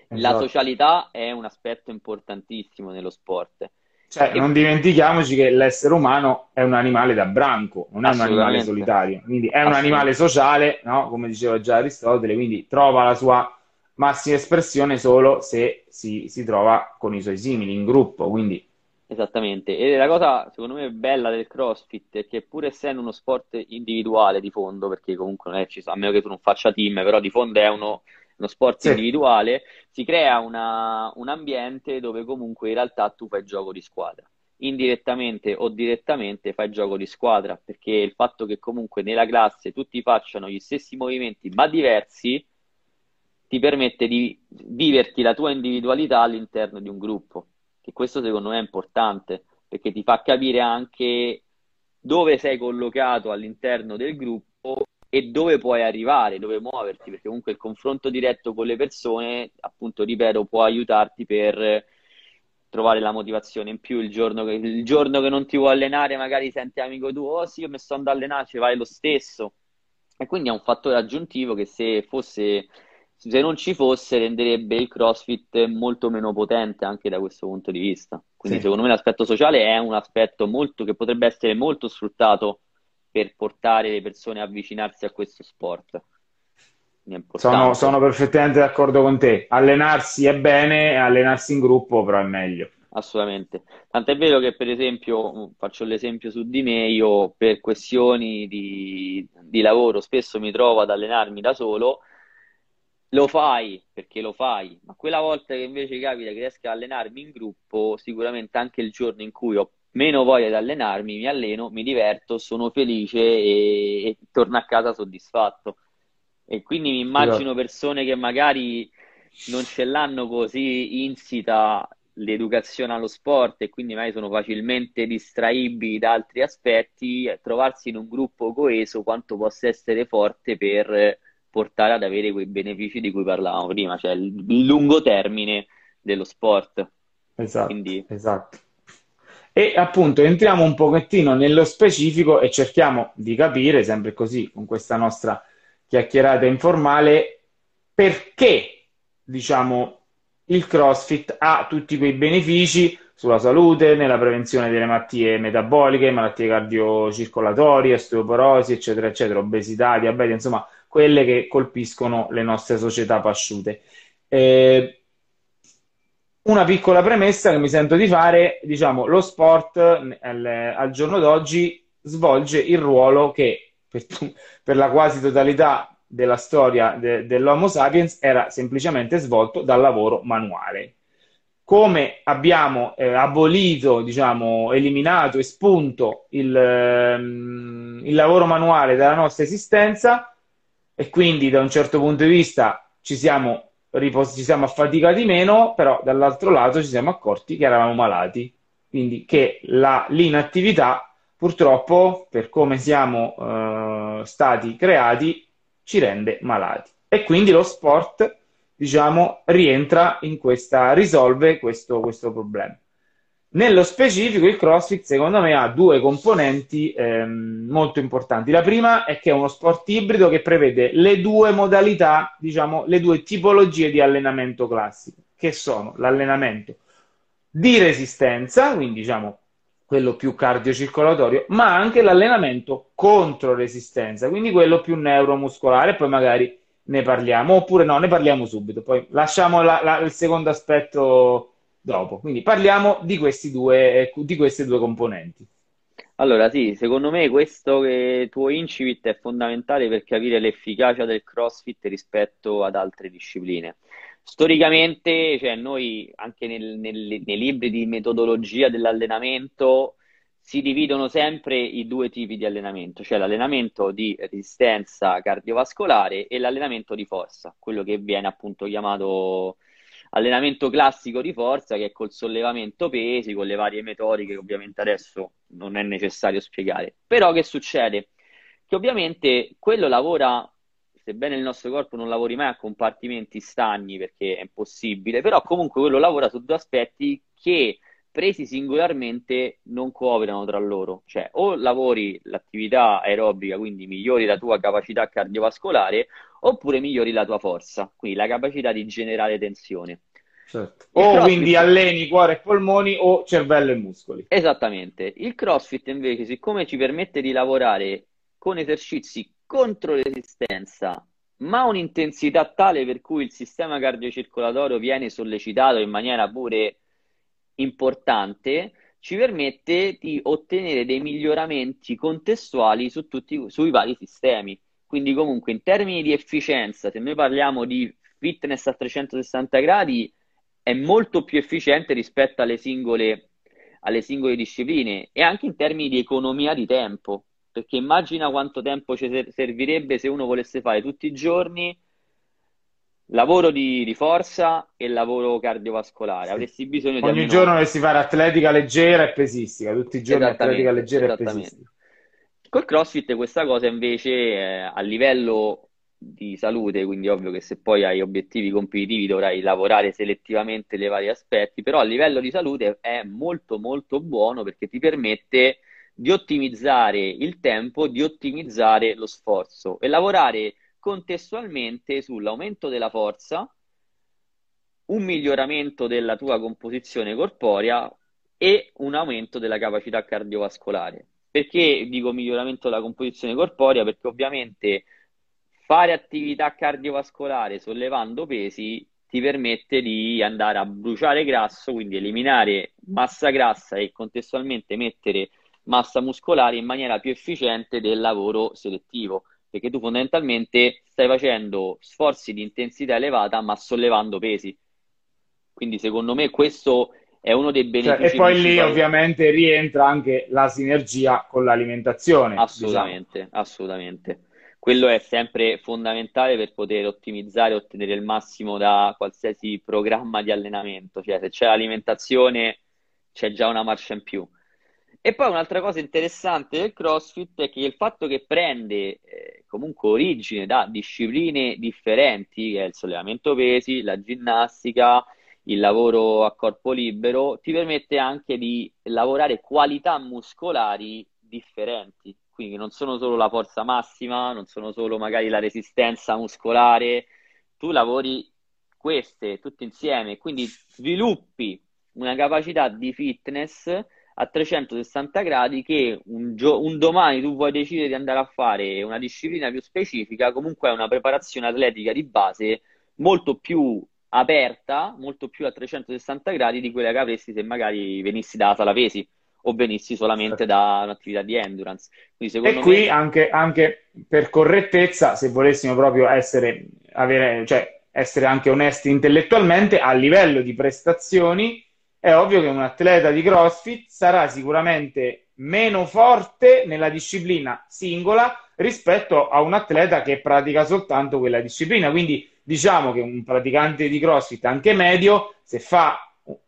esatto. la socialità è un aspetto importantissimo nello sport. Cioè, e... non dimentichiamoci che l'essere umano è un animale da branco, non è un animale solitario, quindi è un animale sociale, no? come diceva già Aristotele, quindi trova la sua massima espressione solo se si, si trova con i suoi simili in gruppo, quindi. Esattamente, e la cosa secondo me bella del CrossFit è che pur essendo uno sport individuale di fondo, perché comunque non è, a meno che tu non faccia team, però di fondo è uno, uno sport sì. individuale, si crea una, un ambiente dove comunque in realtà tu fai gioco di squadra. Indirettamente o direttamente fai gioco di squadra, perché il fatto che comunque nella classe tutti facciano gli stessi movimenti ma diversi ti permette di viverti la tua individualità all'interno di un gruppo che questo secondo me è importante perché ti fa capire anche dove sei collocato all'interno del gruppo e dove puoi arrivare, dove muoverti, perché comunque il confronto diretto con le persone, appunto, ripeto, può aiutarti per trovare la motivazione in più il giorno che, il giorno che non ti vuoi allenare, magari senti amico tuo, oh sì, io mi sto andando a allenare, ci vai lo stesso. E quindi è un fattore aggiuntivo che se fosse se non ci fosse renderebbe il CrossFit molto meno potente anche da questo punto di vista. Quindi sì. secondo me l'aspetto sociale è un aspetto molto, che potrebbe essere molto sfruttato per portare le persone a avvicinarsi a questo sport. Sono, sono, perfettamente d'accordo con te. Allenarsi è bene, allenarsi in gruppo però è meglio. Assolutamente. Tant'è vero che, per esempio, faccio l'esempio su di me, io per questioni di, di lavoro spesso mi trovo ad allenarmi da solo lo fai perché lo fai, ma quella volta che invece capita che riesco ad allenarmi in gruppo, sicuramente anche il giorno in cui ho meno voglia di allenarmi, mi alleno, mi diverto, sono felice e, e torno a casa soddisfatto. E quindi mi immagino persone che magari non ce l'hanno così insita l'educazione allo sport e quindi magari sono facilmente distraibili da altri aspetti, trovarsi in un gruppo coeso quanto possa essere forte per portare ad avere quei benefici di cui parlavamo prima, cioè il lungo termine dello sport. Esatto, Quindi... esatto. E appunto entriamo un pochettino nello specifico e cerchiamo di capire, sempre così, con questa nostra chiacchierata informale, perché, diciamo, il CrossFit ha tutti quei benefici sulla salute, nella prevenzione delle malattie metaboliche, malattie cardiocircolatorie, osteoporosi, eccetera, eccetera, obesità, diabete, insomma, quelle che colpiscono le nostre società pasciute. Eh, una piccola premessa che mi sento di fare, diciamo, lo sport al, al giorno d'oggi svolge il ruolo che per, per la quasi totalità della storia de, dell'Homo sapiens era semplicemente svolto dal lavoro manuale. Come abbiamo eh, abolito, diciamo, eliminato, espunto il, ehm, il lavoro manuale dalla nostra esistenza, e quindi da un certo punto di vista ci siamo, ripos- ci siamo affaticati meno, però dall'altro lato ci siamo accorti che eravamo malati, quindi che la, l'inattività purtroppo per come siamo eh, stati creati ci rende malati. E quindi lo sport diciamo rientra in questa risolve questo, questo problema nello specifico, il CrossFit secondo me ha due componenti ehm, molto importanti. La prima è che è uno sport ibrido che prevede le due modalità, diciamo, le due tipologie di allenamento classico, che sono l'allenamento di resistenza, quindi diciamo quello più cardiocircolatorio, ma anche l'allenamento contro resistenza, quindi quello più neuromuscolare, poi magari ne parliamo, oppure no, ne parliamo subito, poi lasciamo la, la, il secondo aspetto dopo. Quindi parliamo di, due, di queste due componenti. Allora, sì, secondo me questo tuo incipit è fondamentale per capire l'efficacia del CrossFit rispetto ad altre discipline. Storicamente, cioè noi anche nel, nel, nei libri di metodologia dell'allenamento si dividono sempre i due tipi di allenamento, cioè l'allenamento di resistenza cardiovascolare e l'allenamento di forza, quello che viene appunto chiamato allenamento classico di forza che è col sollevamento pesi, con le varie metodiche che ovviamente adesso non è necessario spiegare. Però che succede? Che ovviamente quello lavora, sebbene il nostro corpo non lavori mai a compartimenti stagni perché è impossibile, però comunque quello lavora su due aspetti che presi singolarmente non cooperano tra loro, cioè o lavori l'attività aerobica, quindi migliori la tua capacità cardiovascolare, oppure migliori la tua forza, quindi la capacità di generare tensione. Certo. O crossfit... quindi alleni cuore e polmoni o cervello e muscoli. Esattamente. Il CrossFit invece, siccome ci permette di lavorare con esercizi contro resistenza, ma un'intensità tale per cui il sistema cardiocircolatorio viene sollecitato in maniera pure importante, ci permette di ottenere dei miglioramenti contestuali su tutti, sui vari sistemi. Quindi comunque in termini di efficienza, se noi parliamo di fitness a 360 gradi, è molto più efficiente rispetto alle singole, alle singole discipline e anche in termini di economia di tempo, perché immagina quanto tempo ci servirebbe se uno volesse fare tutti i giorni lavoro di, di forza e lavoro cardiovascolare. Avresti bisogno di Ogni almeno... giorno dovresti fare atletica leggera e pesistica, tutti i giorni atletica leggera e pesistica. Col CrossFit questa cosa invece eh, a livello di salute, quindi ovvio che se poi hai obiettivi competitivi dovrai lavorare selettivamente nei vari aspetti, però a livello di salute è molto molto buono perché ti permette di ottimizzare il tempo, di ottimizzare lo sforzo e lavorare contestualmente sull'aumento della forza, un miglioramento della tua composizione corporea e un aumento della capacità cardiovascolare. Perché dico miglioramento della composizione corporea? Perché ovviamente fare attività cardiovascolare sollevando pesi ti permette di andare a bruciare grasso, quindi eliminare massa grassa e contestualmente mettere massa muscolare in maniera più efficiente del lavoro selettivo, perché tu fondamentalmente stai facendo sforzi di intensità elevata ma sollevando pesi. Quindi secondo me questo è uno dei benefici. Cioè, e poi lì ovviamente rientra anche la sinergia con l'alimentazione. Assolutamente, diciamo. assolutamente quello è sempre fondamentale per poter ottimizzare e ottenere il massimo da qualsiasi programma di allenamento. Cioè, se c'è l'alimentazione, c'è già una marcia in più. E poi un'altra cosa interessante del CrossFit è che il fatto che prende eh, comunque origine da discipline differenti, che è il sollevamento pesi, la ginnastica, il lavoro a corpo libero, ti permette anche di lavorare qualità muscolari differenti quindi non sono solo la forza massima, non sono solo magari la resistenza muscolare, tu lavori queste tutte insieme, quindi sviluppi una capacità di fitness a 360 gradi che un, gio- un, domani tu vuoi decidere di andare a fare una disciplina più specifica, comunque è una preparazione atletica di base molto più aperta, molto più a 360 gradi di quella che avresti se magari venissi dalla sala pesi o venissi solamente certo. da un'attività di endurance. E qui me... anche, anche, per correttezza, se volessimo proprio essere, avere, cioè, essere anche onesti intellettualmente, a livello di prestazioni, è ovvio che un atleta di CrossFit sarà sicuramente meno forte nella disciplina singola rispetto a un atleta che pratica soltanto quella disciplina. Quindi diciamo che un praticante di CrossFit anche medio, se fa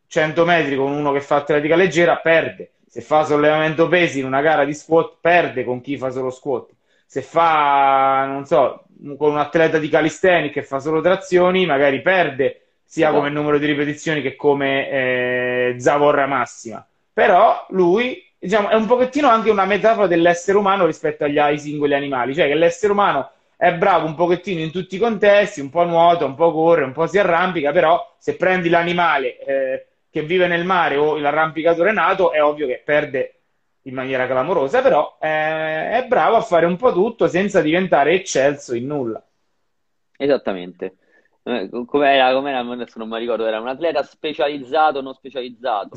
100 metri con uno che fa atletica leggera, perde se fa sollevamento pesi in una gara di squat, perde con chi fa solo squat. Se fa, non so, con un atleta di calisthenic che fa solo trazioni, magari perde sia come numero di ripetizioni che come eh, zavorra massima. Però lui, diciamo, è un pochettino anche una metafora dell'essere umano rispetto agli, ai singoli animali, cioè che l'essere umano è bravo un pochettino in tutti i contesti, un po' nuota, un po' corre, un po' si arrampica, però se prendi l'animale eh, che vive nel mare o l'arrampicatore nato, è ovvio che perde in maniera clamorosa, però è, eh, è bravo a fare un po' tutto senza diventare eccelso in nulla. Esattamente. Eh, com'era, com'era, adesso non mi ricordo, era un atleta specializzato o non specializzato.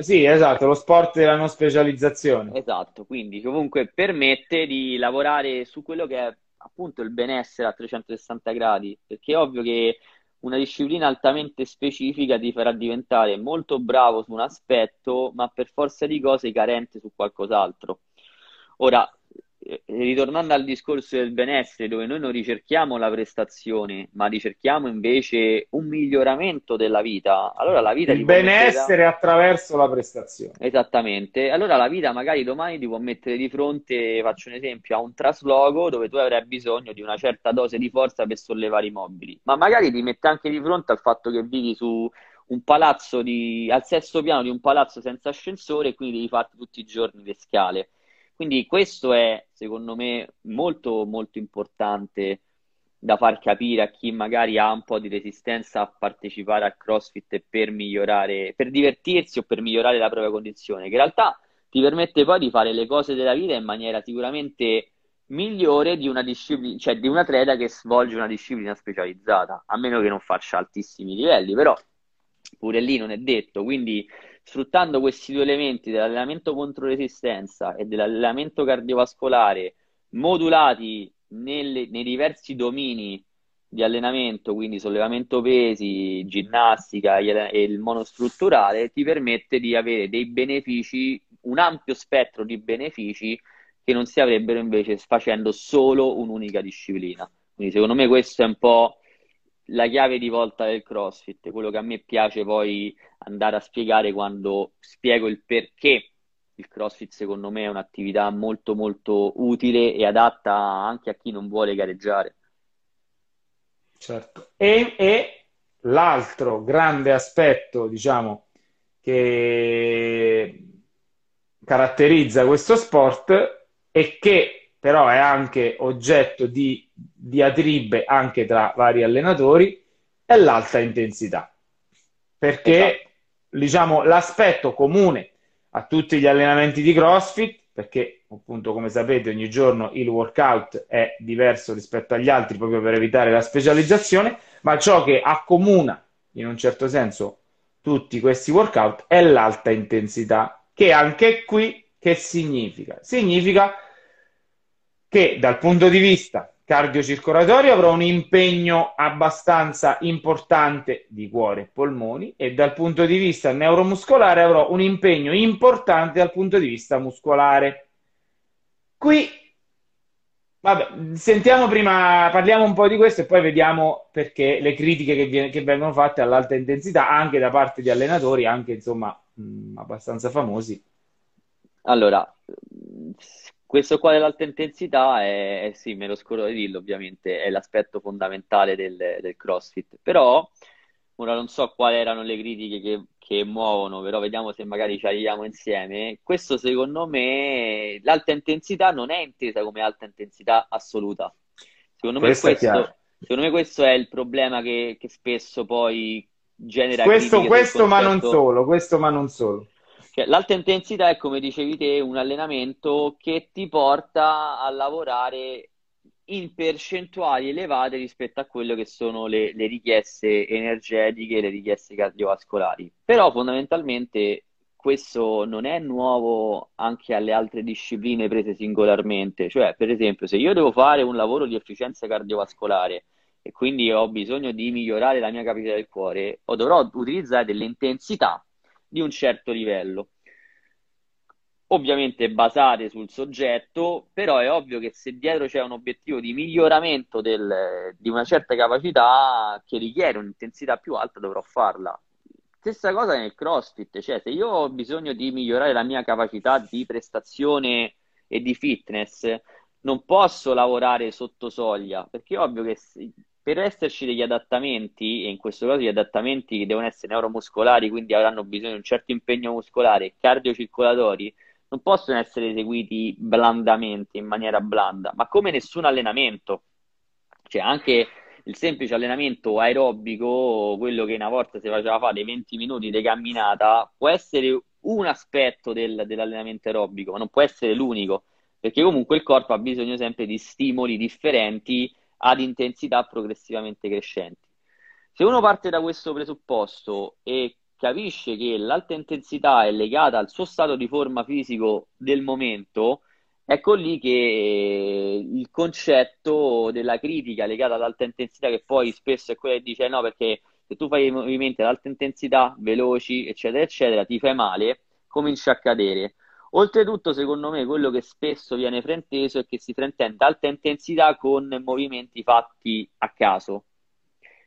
sì, esatto, lo sport della non specializzazione. Esatto, quindi comunque permette di lavorare su quello che è appunto il benessere a 360 gradi, perché è ovvio che una disciplina altamente specifica ti farà diventare molto bravo su un aspetto, ma per forza di cose carente su qualcos'altro. Ora, ritornando al discorso del benessere, dove noi non ricerchiamo la prestazione, ma ricerchiamo invece un miglioramento della vita, allora la vita il benessere da... attraverso la prestazione. Esattamente. Allora la vita magari domani ti può mettere di fronte, faccio un esempio, a un trasloco dove tu avrai bisogno di una certa dose di forza per sollevare i mobili, ma magari ti mette anche di fronte al fatto che vivi su un palazzo di... al sesto piano di un palazzo senza ascensore e quindi devi farti tutti i giorni le scale quindi questo è, secondo me, molto, molto importante da far capire a chi magari ha un po' di resistenza a partecipare al CrossFit per migliorare, per divertirsi o per migliorare la propria condizione, che in realtà ti permette poi di fare le cose della vita in maniera sicuramente migliore di una disciplina, cioè di un atleta che svolge una disciplina specializzata, a meno che non faccia altissimi livelli, però pure lì non è detto, quindi sfruttando questi due elementi dell'allenamento contro resistenza e dell'allenamento cardiovascolare modulati nelle, nei diversi domini di allenamento, quindi sollevamento pesi, ginnastica e il monostrutturale, ti permette di avere dei benefici, un ampio spettro di benefici che non si avrebbero invece facendo solo un'unica disciplina. Quindi secondo me questo è un po' la chiave di volta del CrossFit, quello che a me piace poi andare a spiegare quando spiego il perché il CrossFit secondo me è un'attività molto molto utile e adatta anche a chi non vuole gareggiare. Certo. E, e l'altro grande aspetto, diciamo, che caratterizza questo sport e che però è anche oggetto di diatribe anche tra vari allenatori è l'alta intensità. Perché esatto. diciamo l'aspetto comune a tutti gli allenamenti di CrossFit, perché appunto come sapete ogni giorno il workout è diverso rispetto agli altri proprio per evitare la specializzazione, ma ciò che accomuna in un certo senso tutti questi workout è l'alta intensità, che anche qui che significa? Significa che dal punto di vista cardiocircolatorio avrò un impegno abbastanza importante di cuore e polmoni e dal punto di vista neuromuscolare avrò un impegno importante dal punto di vista muscolare. Qui, vabbè, sentiamo prima, parliamo un po' di questo e poi vediamo perché le critiche che, viene, che vengono fatte all'alta intensità anche da parte di allenatori, anche insomma mh, abbastanza famosi. Allora, questo qua dell'alta intensità è, è, sì, me lo scordo di dirlo, ovviamente, è l'aspetto fondamentale del, del CrossFit. Però, ora non so quali erano le critiche che, che muovono, però vediamo se magari ci arriviamo insieme. Questo, secondo me, l'alta intensità non è intesa come alta intensità assoluta. Secondo me questo, questo, secondo me questo è il problema che, che spesso poi genera questo, questo ma non solo, questo ma non solo. Cioè, l'alta intensità è, come dicevi te, un allenamento che ti porta a lavorare in percentuali elevate rispetto a quello che sono le, le richieste energetiche, le richieste cardiovascolari. Però fondamentalmente questo non è nuovo anche alle altre discipline prese singolarmente. Cioè, per esempio, se io devo fare un lavoro di efficienza cardiovascolare e quindi ho bisogno di migliorare la mia capacità del cuore, o dovrò utilizzare delle intensità di un certo livello. Ovviamente basate sul soggetto, però è ovvio che se dietro c'è un obiettivo di miglioramento del, di una certa capacità che richiede un'intensità più alta, dovrò farla. Stessa cosa nel CrossFit, cioè se io ho bisogno di migliorare la mia capacità di prestazione e di fitness, non posso lavorare sotto soglia, perché è ovvio che per esserci degli adattamenti, e in questo caso gli adattamenti devono essere neuromuscolari, quindi avranno bisogno di un certo impegno muscolare, cardiocircolatori, non possono essere eseguiti blandamente, in maniera blanda, ma come nessun allenamento. Cioè anche il semplice allenamento aerobico, quello che una volta si faceva fare dei 20 minuti di camminata, può essere un aspetto del, dell'allenamento aerobico, ma non può essere l'unico, perché comunque il corpo ha bisogno sempre di stimoli differenti ad intensità progressivamente crescenti. Se uno parte da questo presupposto e capisce che l'alta intensità è legata al suo stato di forma fisico del momento, ecco lì che il concetto della critica legata all'alta intensità, che poi spesso è quella che dice no, perché se tu fai i movimenti ad alta intensità, veloci, eccetera, eccetera, ti fai male, comincia a cadere. Oltretutto, secondo me, quello che spesso viene frainteso è che si fraintende alta intensità con movimenti fatti a caso.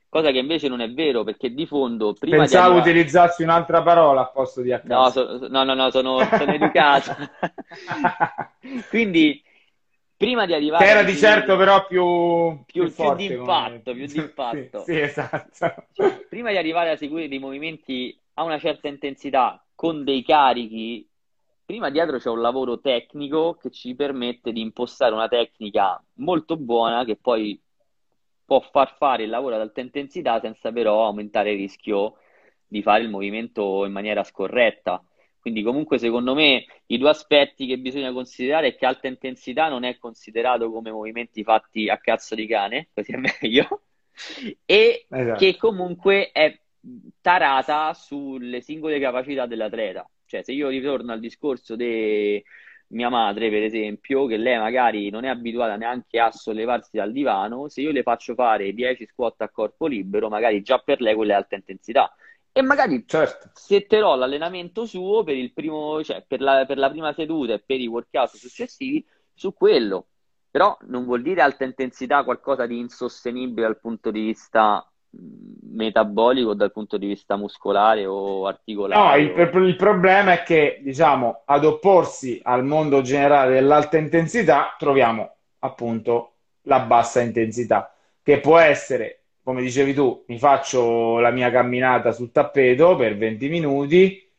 Cosa che invece non è vero, perché di fondo prima Pensavo di arrivare... utilizzassi un'altra parola a posto di a caso. No, so, no, no, no, sono, sono educato. Quindi, prima di arrivare... Era di certo però più... Più, più, forte, più d'impatto, più d'impatto. sì, sì, esatto. Cioè, prima di arrivare a seguire dei movimenti a una certa intensità con dei carichi prima dietro c'è un lavoro tecnico che ci permette di impostare una tecnica molto buona che poi può far fare il lavoro ad alta intensità senza però aumentare il rischio di fare il movimento in maniera scorretta. Quindi comunque secondo me i due aspetti che bisogna considerare è che alta intensità non è considerato come movimenti fatti a cazzo di cane, così è meglio, e esatto. che comunque è tarata sulle singole capacità dell'atleta. Cioè se io ritorno al discorso di mia madre, per esempio, che lei magari non è abituata neanche a sollevarsi dal divano, se io le faccio fare 10 squat a corpo libero, magari già per lei quella è alta intensità e magari certo. setterò l'allenamento suo per, il primo, cioè per, la, per la prima seduta e per i workout successivi su quello. Però non vuol dire alta intensità qualcosa di insostenibile dal punto di vista metabolico dal punto di vista muscolare o articolare? No, il, il, problema è che, diciamo, ad opporsi al mondo generale dell'alta intensità troviamo appunto la bassa intensità, che può essere come dicevi tu, mi faccio la mia camminata sul tappeto per 20 minuti,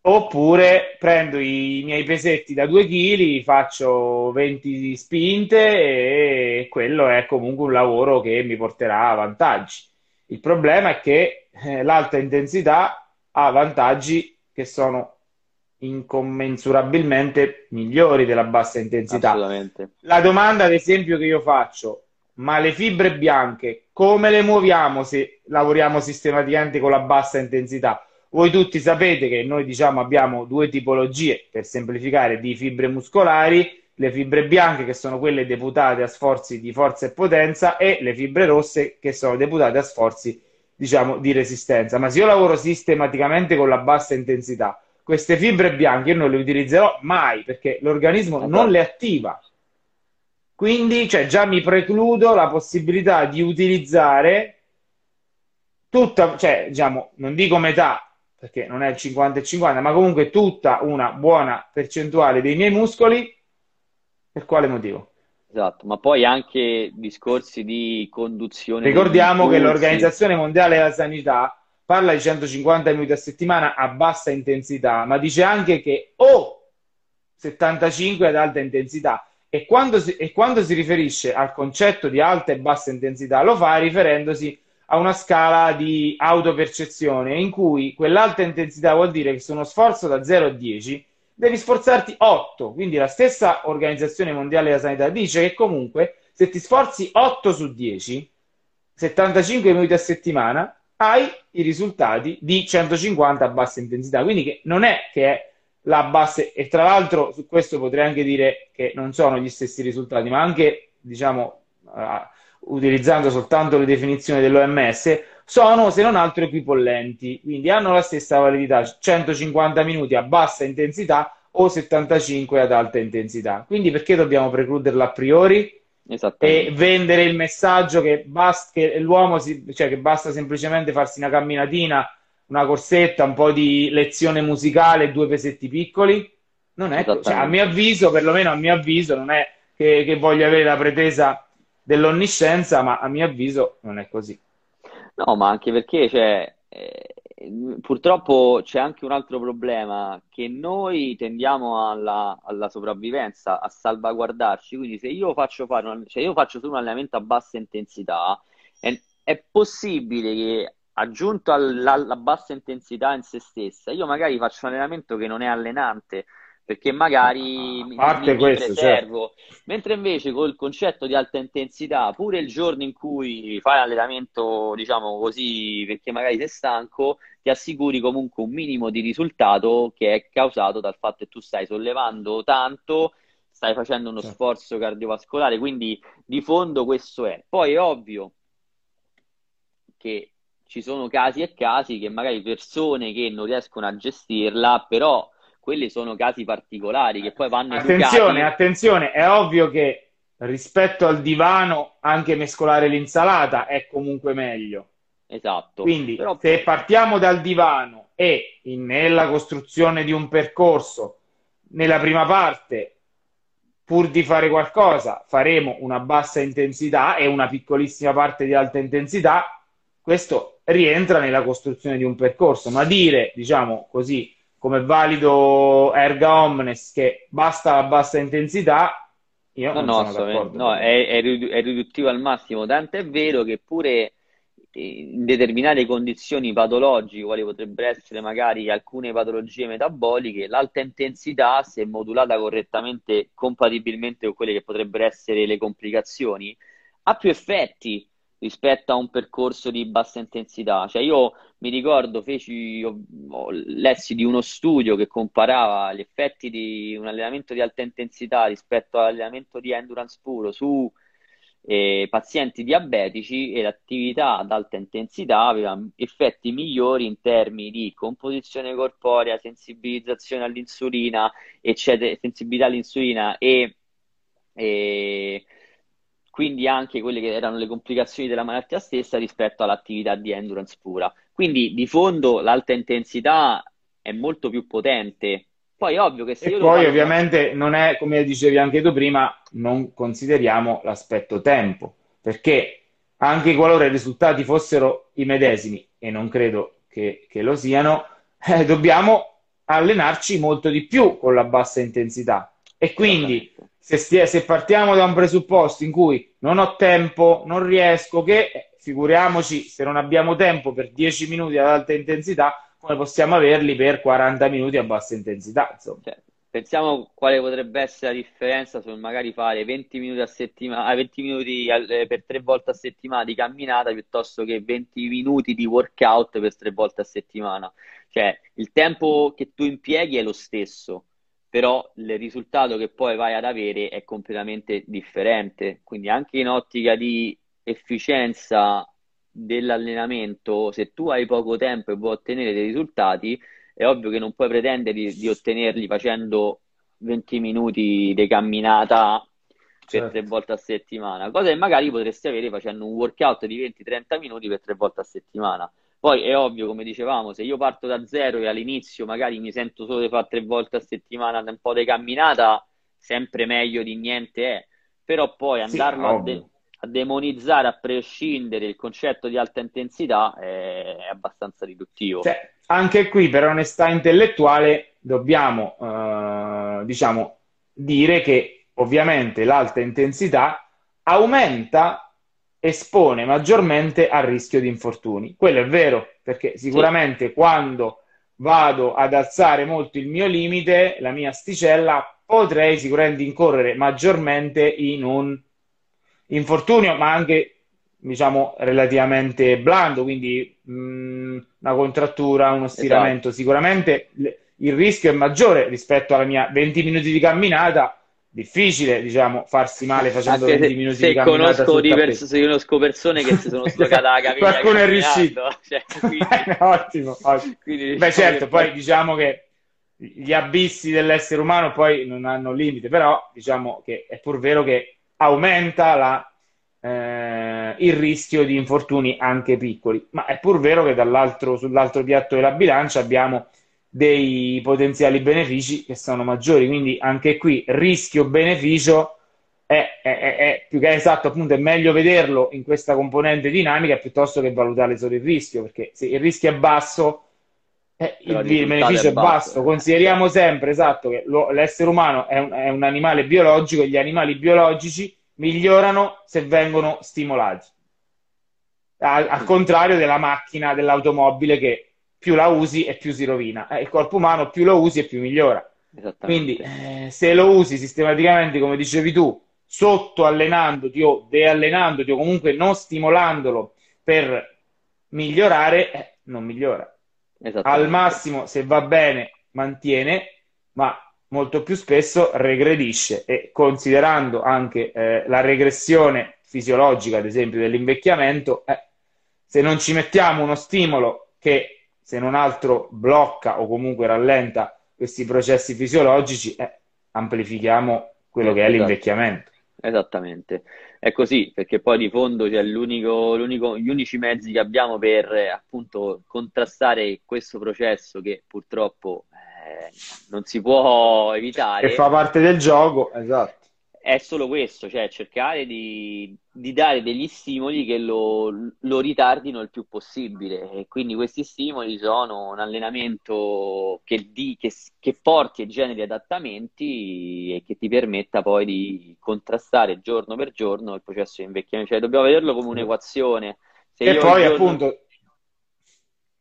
oppure prendo i miei pesetti da 2 kg, faccio 20 spinte e quello è comunque un lavoro che mi porterà a vantaggi. Il problema è che eh, l'alta intensità ha vantaggi che sono incommensurabilmente migliori della bassa intensità. La domanda, ad esempio, che io faccio, ma le fibre bianche come le muoviamo se lavoriamo sistematicamente con la bassa intensità? Voi tutti sapete che noi diciamo abbiamo due tipologie, per semplificare, di fibre muscolari, le fibre bianche che sono quelle deputate a sforzi di forza e potenza e le fibre rosse che sono deputate a sforzi diciamo di resistenza. Ma se io lavoro sistematicamente con la bassa intensità, queste fibre bianche io non le utilizzerò mai perché l'organismo non le attiva. Quindi cioè, già mi precludo la possibilità di utilizzare tutta, cioè, diciamo, non dico metà, perché non è il 50 e 50, ma comunque tutta una buona percentuale dei miei muscoli. Per quale motivo? Esatto, ma poi anche discorsi di conduzione. Ricordiamo che l'Organizzazione Mondiale della Sanità parla di 150 minuti a settimana a bassa intensità, ma dice anche che o 75 ad alta intensità. E quando, si, e quando si riferisce al concetto di alta e bassa intensità, lo fa riferendosi a una scala di autopercezione in cui quell'alta intensità vuol dire che su uno sforzo da 0 a 10 devi sforzarti 8. Quindi la stessa Organizzazione Mondiale della Sanità dice che comunque se ti sforzi 8 su 10, 75 minuti a settimana, hai i risultati di 150 a bassa intensità. Quindi che non è che è la base, e tra l'altro su questo potrei anche dire che non sono gli stessi risultati, ma anche, diciamo, uh, utilizzando soltanto le definizioni dell'OMS, sono se non altro equipollenti, quindi hanno la stessa validità, 150 minuti a bassa intensità o 75 ad alta intensità. Quindi perché dobbiamo precluderla a priori? E vendere il messaggio che, basta, che l'uomo si, cioè che basta semplicemente farsi una camminatina una corsetta, un po' di lezione musicale due pesetti piccoli. Non è, cioè, a mio avviso, perlomeno a mio avviso, non è che, che voglio avere la pretesa dell'onniscienza, ma a mio avviso non è così. No, ma anche perché cioè, eh, purtroppo c'è anche un altro problema, che noi tendiamo alla, alla, sopravvivenza, a salvaguardarci, quindi se io faccio, fare un, cioè io faccio solo un allenamento a bassa intensità, è, è possibile che aggiunto alla, alla, bassa intensità in se stessa, io magari faccio un allenamento che non è allenante perché magari mi, mi, questo, preservo, certo. mentre invece col concetto di alta intensità, pure il giorno in cui fai allenamento, diciamo così, perché magari sei stanco, ti assicuri comunque un minimo di risultato che è causato dal fatto che tu stai sollevando tanto, stai facendo uno certo. sforzo cardiovascolare, quindi di fondo questo è. Poi è ovvio che ci sono casi e casi che magari persone che non riescono a gestirla, però quelli sono casi particolari che poi vanno Attenzione, educati. attenzione, è ovvio che rispetto al divano anche mescolare l'insalata è comunque meglio. Esatto. Quindi però... se partiamo dal divano e in, nella costruzione di un percorso, nella prima parte, pur di fare qualcosa, faremo una bassa intensità e una piccolissima parte di alta intensità, questo rientra nella costruzione di un percorso, ma dire, diciamo così, come valido erga omnes che basta la bassa intensità, Io no, no, no, è, è, riduttivo al massimo, tanto è vero che pure in determinate condizioni patologiche, quali potrebbero essere magari alcune patologie metaboliche, l'alta intensità, se modulata correttamente, compatibilmente con quelle che potrebbero essere le complicazioni, ha più effetti rispetto a un percorso di bassa intensità. Cioè io mi ricordo, feci, lessi di uno studio che comparava gli effetti di un allenamento di alta intensità rispetto all'allenamento di endurance puro su eh, pazienti diabetici e l'attività ad alta intensità aveva effetti migliori in termini di composizione corporea, sensibilizzazione all'insulina, eccetera, sensibilità all'insulina e, e quindi anche quelle che erano le complicazioni della malattia stessa rispetto all'attività di endurance pura. Quindi di fondo l'alta intensità è molto più potente. Poi ovvio che se e io poi ovviamente non è, come dicevi anche tu prima, non consideriamo l'aspetto tempo, perché anche qualora i risultati fossero i medesimi, e non credo che, che lo siano, eh, dobbiamo allenarci molto di più con la bassa intensità. E quindi se, stia, se, partiamo da un presupposto in cui non ho tempo, non riesco, che eh, figuriamoci se non abbiamo tempo per 10 minuti ad alta intensità, come possiamo averli per 40 minuti a bassa intensità. Cioè, pensiamo quale potrebbe essere la differenza sul magari fare 20 minuti, a settimana, 20 minuti eh, per tre volte a settimana di camminata piuttosto che 20 minuti di workout per tre volte a settimana. Cioè, il tempo che tu impieghi è lo stesso però il risultato che poi vai ad avere è completamente differente. Quindi anche in ottica di efficienza dell'allenamento, se tu hai poco tempo e vuoi ottenere dei risultati, è ovvio che non puoi pretendere di, di ottenerli facendo 20 minuti di camminata per certo. tre volte a settimana, cosa che magari potresti avere facendo un workout di 20-30 minuti per tre volte a settimana. Poi è ovvio, come dicevamo, se io parto da zero e all'inizio magari mi sento solo di fare tre volte a settimana un po' di camminata, sempre meglio di niente è. Però poi andarlo sì, a, de- a, demonizzare a prescindere il concetto di alta intensità è, è abbastanza riduttivo. Cioè, anche qui, per onestà intellettuale, dobbiamo eh, diciamo, dire che ovviamente l'alta intensità aumenta espone maggiormente al rischio di infortuni. Quello è vero, perché sicuramente sì. quando vado ad alzare molto il mio limite, la mia asticella, potrei sicuramente incorrere maggiormente in un infortunio, ma anche diciamo relativamente blando, quindi mh, mm, una contrattura, uno stiramento. Esatto. Sicuramente il rischio è maggiore rispetto alla mia 20 minuti di camminata difficile, diciamo, farsi male facendo Anche 20 minuti di camminata conosco, pers- conosco persone che si sono slogate la caviglia qualcuno è riuscito. cioè, quindi... ottimo, ottimo. Quindi, beh certo poi diciamo che gli abissi dell'essere umano poi non hanno limite però diciamo che è pur vero che aumenta la, eh, il rischio di infortuni anche piccoli. Ma è pur vero che dall'altro, sull'altro piatto della bilancia abbiamo dei potenziali benefici che sono maggiori. Quindi anche qui rischio-beneficio è, è, è, è, più che esatto, appunto, è meglio vederlo in questa componente dinamica piuttosto che valutare solo il rischio, perché se il rischio è basso, eh, il, beneficio è basso. basso. Consideriamo sempre esatto che lo, l'essere umano è un, è un animale biologico e gli animali biologici migliorano se vengono stimolati. Al contrario della macchina, dell'automobile che più la usi e più si rovina. Eh, il corpo umano più lo usi e più migliora. Quindi eh, se lo usi sistematicamente, come dicevi tu, sotto allenandoti o deallenandoti o comunque non stimolandolo per migliorare, eh, non migliora. Al massimo, se va bene, mantiene, ma molto più spesso regredisce e considerando anche eh, la regressione fisiologica, ad esempio, dell'invecchiamento, eh, se non ci mettiamo uno stimolo che se non altro blocca o comunque rallenta questi processi fisiologici, eh, amplifichiamo quello che è esatto. l'invecchiamento. Esattamente, è così, perché poi di fondo cioè, l'unico, l'unico, gli unici mezzi che abbiamo per appunto contrastare questo processo che purtroppo eh, non si può evitare. Che fa parte del gioco, esatto è solo questo, cioè cercare di, di dare degli stimoli che lo, lo, ritardino il più possibile. E quindi questi stimoli sono un allenamento che, di, che, che porti e generi adattamenti e che ti permetta poi di contrastare giorno per giorno il processo di invecchiamento. Cioè, dobbiamo vederlo come un'equazione. Se e poi, giorno... appunto,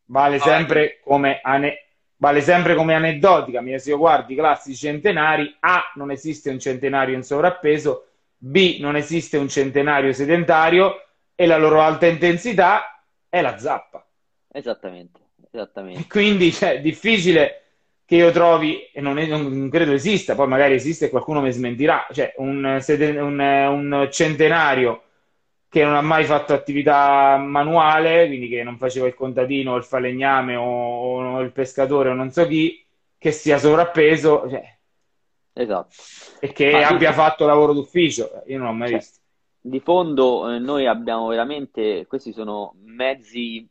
vale sempre come ane- vale sempre come aneddotica, se io guardi i classici centenari, A non esiste un centenario in sovrappeso, B non esiste un centenario sedentario e la loro alta intensità è la zappa. Esattamente, esattamente. Quindi cioè, è difficile che io trovi, e non, è, non, credo esista, poi magari esiste e qualcuno mi smentirà, cioè un, un, un centenario che non ha mai fatto attività manuale, quindi che non faceva il contadino o il falegname o, o il pescatore o non so chi, che sia sovrappeso cioè, esatto. e che Ma abbia io... fatto lavoro d'ufficio. Io non l'ho mai cioè, visto. Di fondo eh, noi abbiamo veramente, questi sono mezzi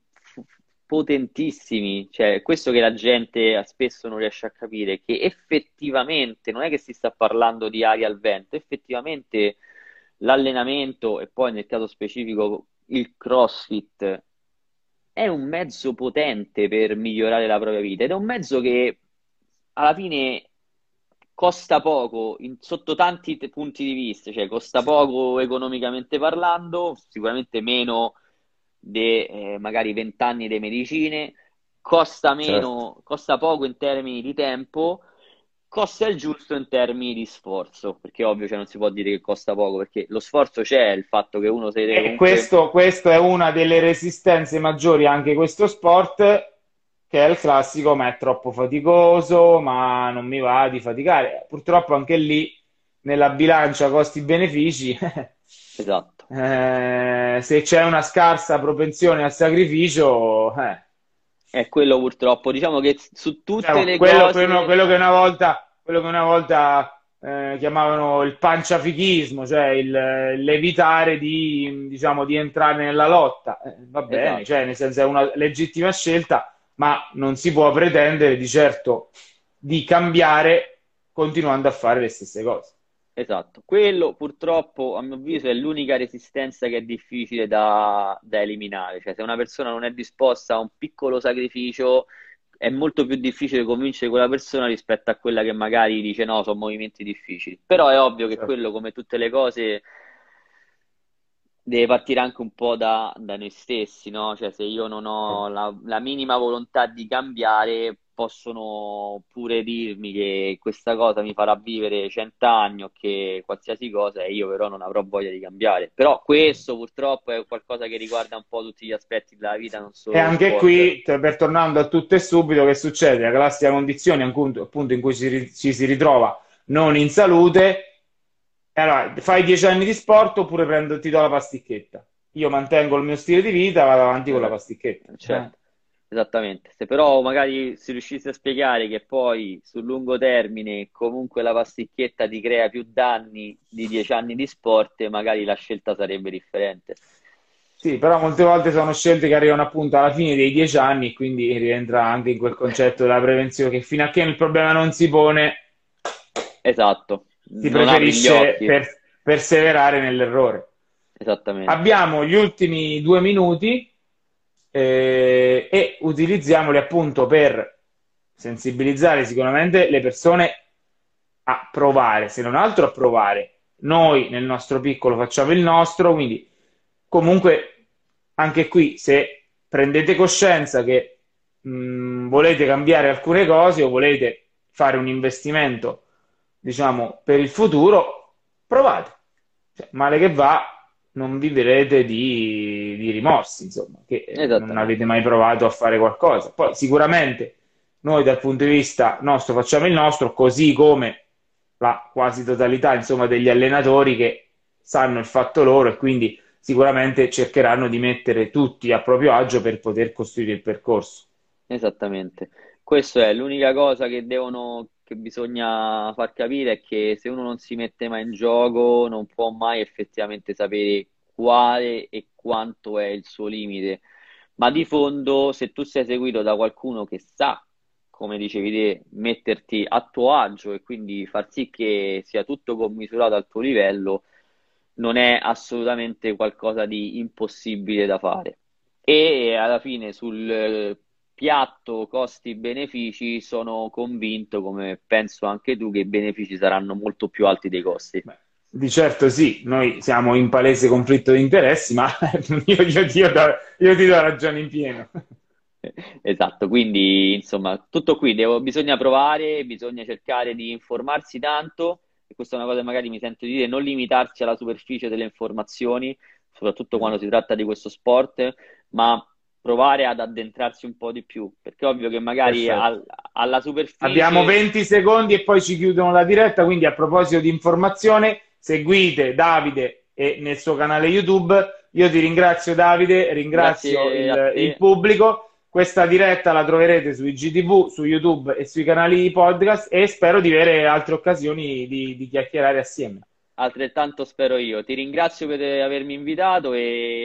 potentissimi, cioè questo che la gente spesso non riesce a capire, che effettivamente non è che si sta parlando di aria al vento, effettivamente l'allenamento e poi nel caso specifico il CrossFit è un mezzo potente per migliorare la propria vita ed è un mezzo che alla fine costa poco in, sotto tanti t- punti di vista, cioè costa poco economicamente parlando, sicuramente meno di eh, magari 20 anni di medicine, costa meno, certo. costa poco in termini di tempo costa il giusto in termini di sforzo, perché ovvio cioè, non si può dire che costa poco, perché lo sforzo c'è, il fatto che uno si deve... Comunque... Questo, questo, è una delle resistenze maggiori anche questo sport, che è il classico, ma è troppo faticoso, ma non mi va di faticare. Purtroppo anche lì, nella bilancia costi-benefici, esatto. eh, se c'è una scarsa propensione al sacrificio... Eh, è quello purtroppo. Diciamo che su tutte diciamo, le quello, cose... Quello, quello, che una volta, quello che una volta eh, chiamavano il panciafichismo, cioè il, l'evitare di, diciamo, di entrare nella lotta. Eh, va bene, esatto. cioè, nel senso è una legittima scelta, ma non si può pretendere di certo di cambiare continuando a fare le stesse cose. Esatto, quello purtroppo a mio avviso è l'unica resistenza che è difficile da, da, eliminare, cioè se una persona non è disposta a un piccolo sacrificio è molto più difficile convincere quella persona rispetto a quella che magari dice no, sono movimenti difficili, però è ovvio che certo. quello come tutte le cose deve partire anche un po' da, da noi stessi, no? Cioè se io non ho la, la minima volontà di cambiare possono pure dirmi che questa cosa mi farà vivere cent'anni o che qualsiasi cosa e io però non avrò voglia di cambiare. Però questo purtroppo è qualcosa che riguarda un po' tutti gli aspetti della vita, non solo. E anche qui, per tornando a tutto e subito, che succede? La classica condizione appunto in cui ci, ci si ritrova non in salute. Allora, fai dieci anni di sport oppure prendo, ti do la pasticchetta. Io mantengo il mio stile di vita, vado avanti con la pasticchetta. Certo. Eh. Esattamente, se però magari si riuscisse a spiegare che poi sul lungo termine comunque la pasticchetta ti crea più danni di dieci anni di sport, magari la scelta sarebbe differente. Sì, però molte volte sono scelte che arrivano appunto alla fine dei dieci anni, quindi rientra anche in quel concetto della prevenzione che fino a che il problema non si pone, esatto, si preferisce per, perseverare nell'errore. Esattamente. Abbiamo gli ultimi due minuti eh, e utilizziamoli appunto per sensibilizzare sicuramente le persone a provare, se non altro a provare. Noi nel nostro piccolo facciamo il nostro, quindi comunque anche qui se prendete coscienza che mh, mm, volete cambiare alcune cose o volete fare un investimento, diciamo, per il futuro, provate. Cioè, male che va, non vivrete di, di rimorsi, insomma, che non avete mai provato a fare qualcosa. Poi sicuramente noi dal punto di vista nostro facciamo il nostro, così come la quasi totalità insomma, degli allenatori che sanno il fatto loro e quindi sicuramente cercheranno di mettere tutti a proprio agio per poter costruire il percorso. Esattamente, questa è l'unica cosa che devono che bisogna far capire è che se uno non si mette mai in gioco non può mai effettivamente sapere quale e quanto è il suo limite. Ma di fondo, se tu sei seguito da qualcuno che sa come dicevi te, metterti a tuo agio e quindi far sì che sia tutto commisurato al tuo livello non è assolutamente qualcosa di impossibile da fare. E alla fine sul piatto costi-benefici sono convinto, come penso anche tu, che i benefici saranno molto più alti dei costi. Beh, di certo sì, noi siamo in palese conflitto di interessi, ma io, io, io, io ti do ragione in pieno. Esatto, quindi insomma tutto qui, devo, bisogna provare, bisogna cercare di informarsi tanto, e questa è una cosa che magari mi sento di dire, non limitarsi alla superficie delle informazioni, soprattutto quando si tratta di questo sport, ma provare ad addentrarsi un po' di più, perché è ovvio che magari al, alla superficie... Abbiamo 20 secondi e poi ci chiudono la diretta, quindi a proposito di informazione, seguite Davide e nel suo canale YouTube. Io ti ringrazio Davide, ringrazio il, il pubblico. Questa diretta la troverete sui GTV, su YouTube e sui canali podcast e spero di avere altre occasioni di, di chiacchierare assieme. Altrettanto spero io. Ti ringrazio per avermi invitato e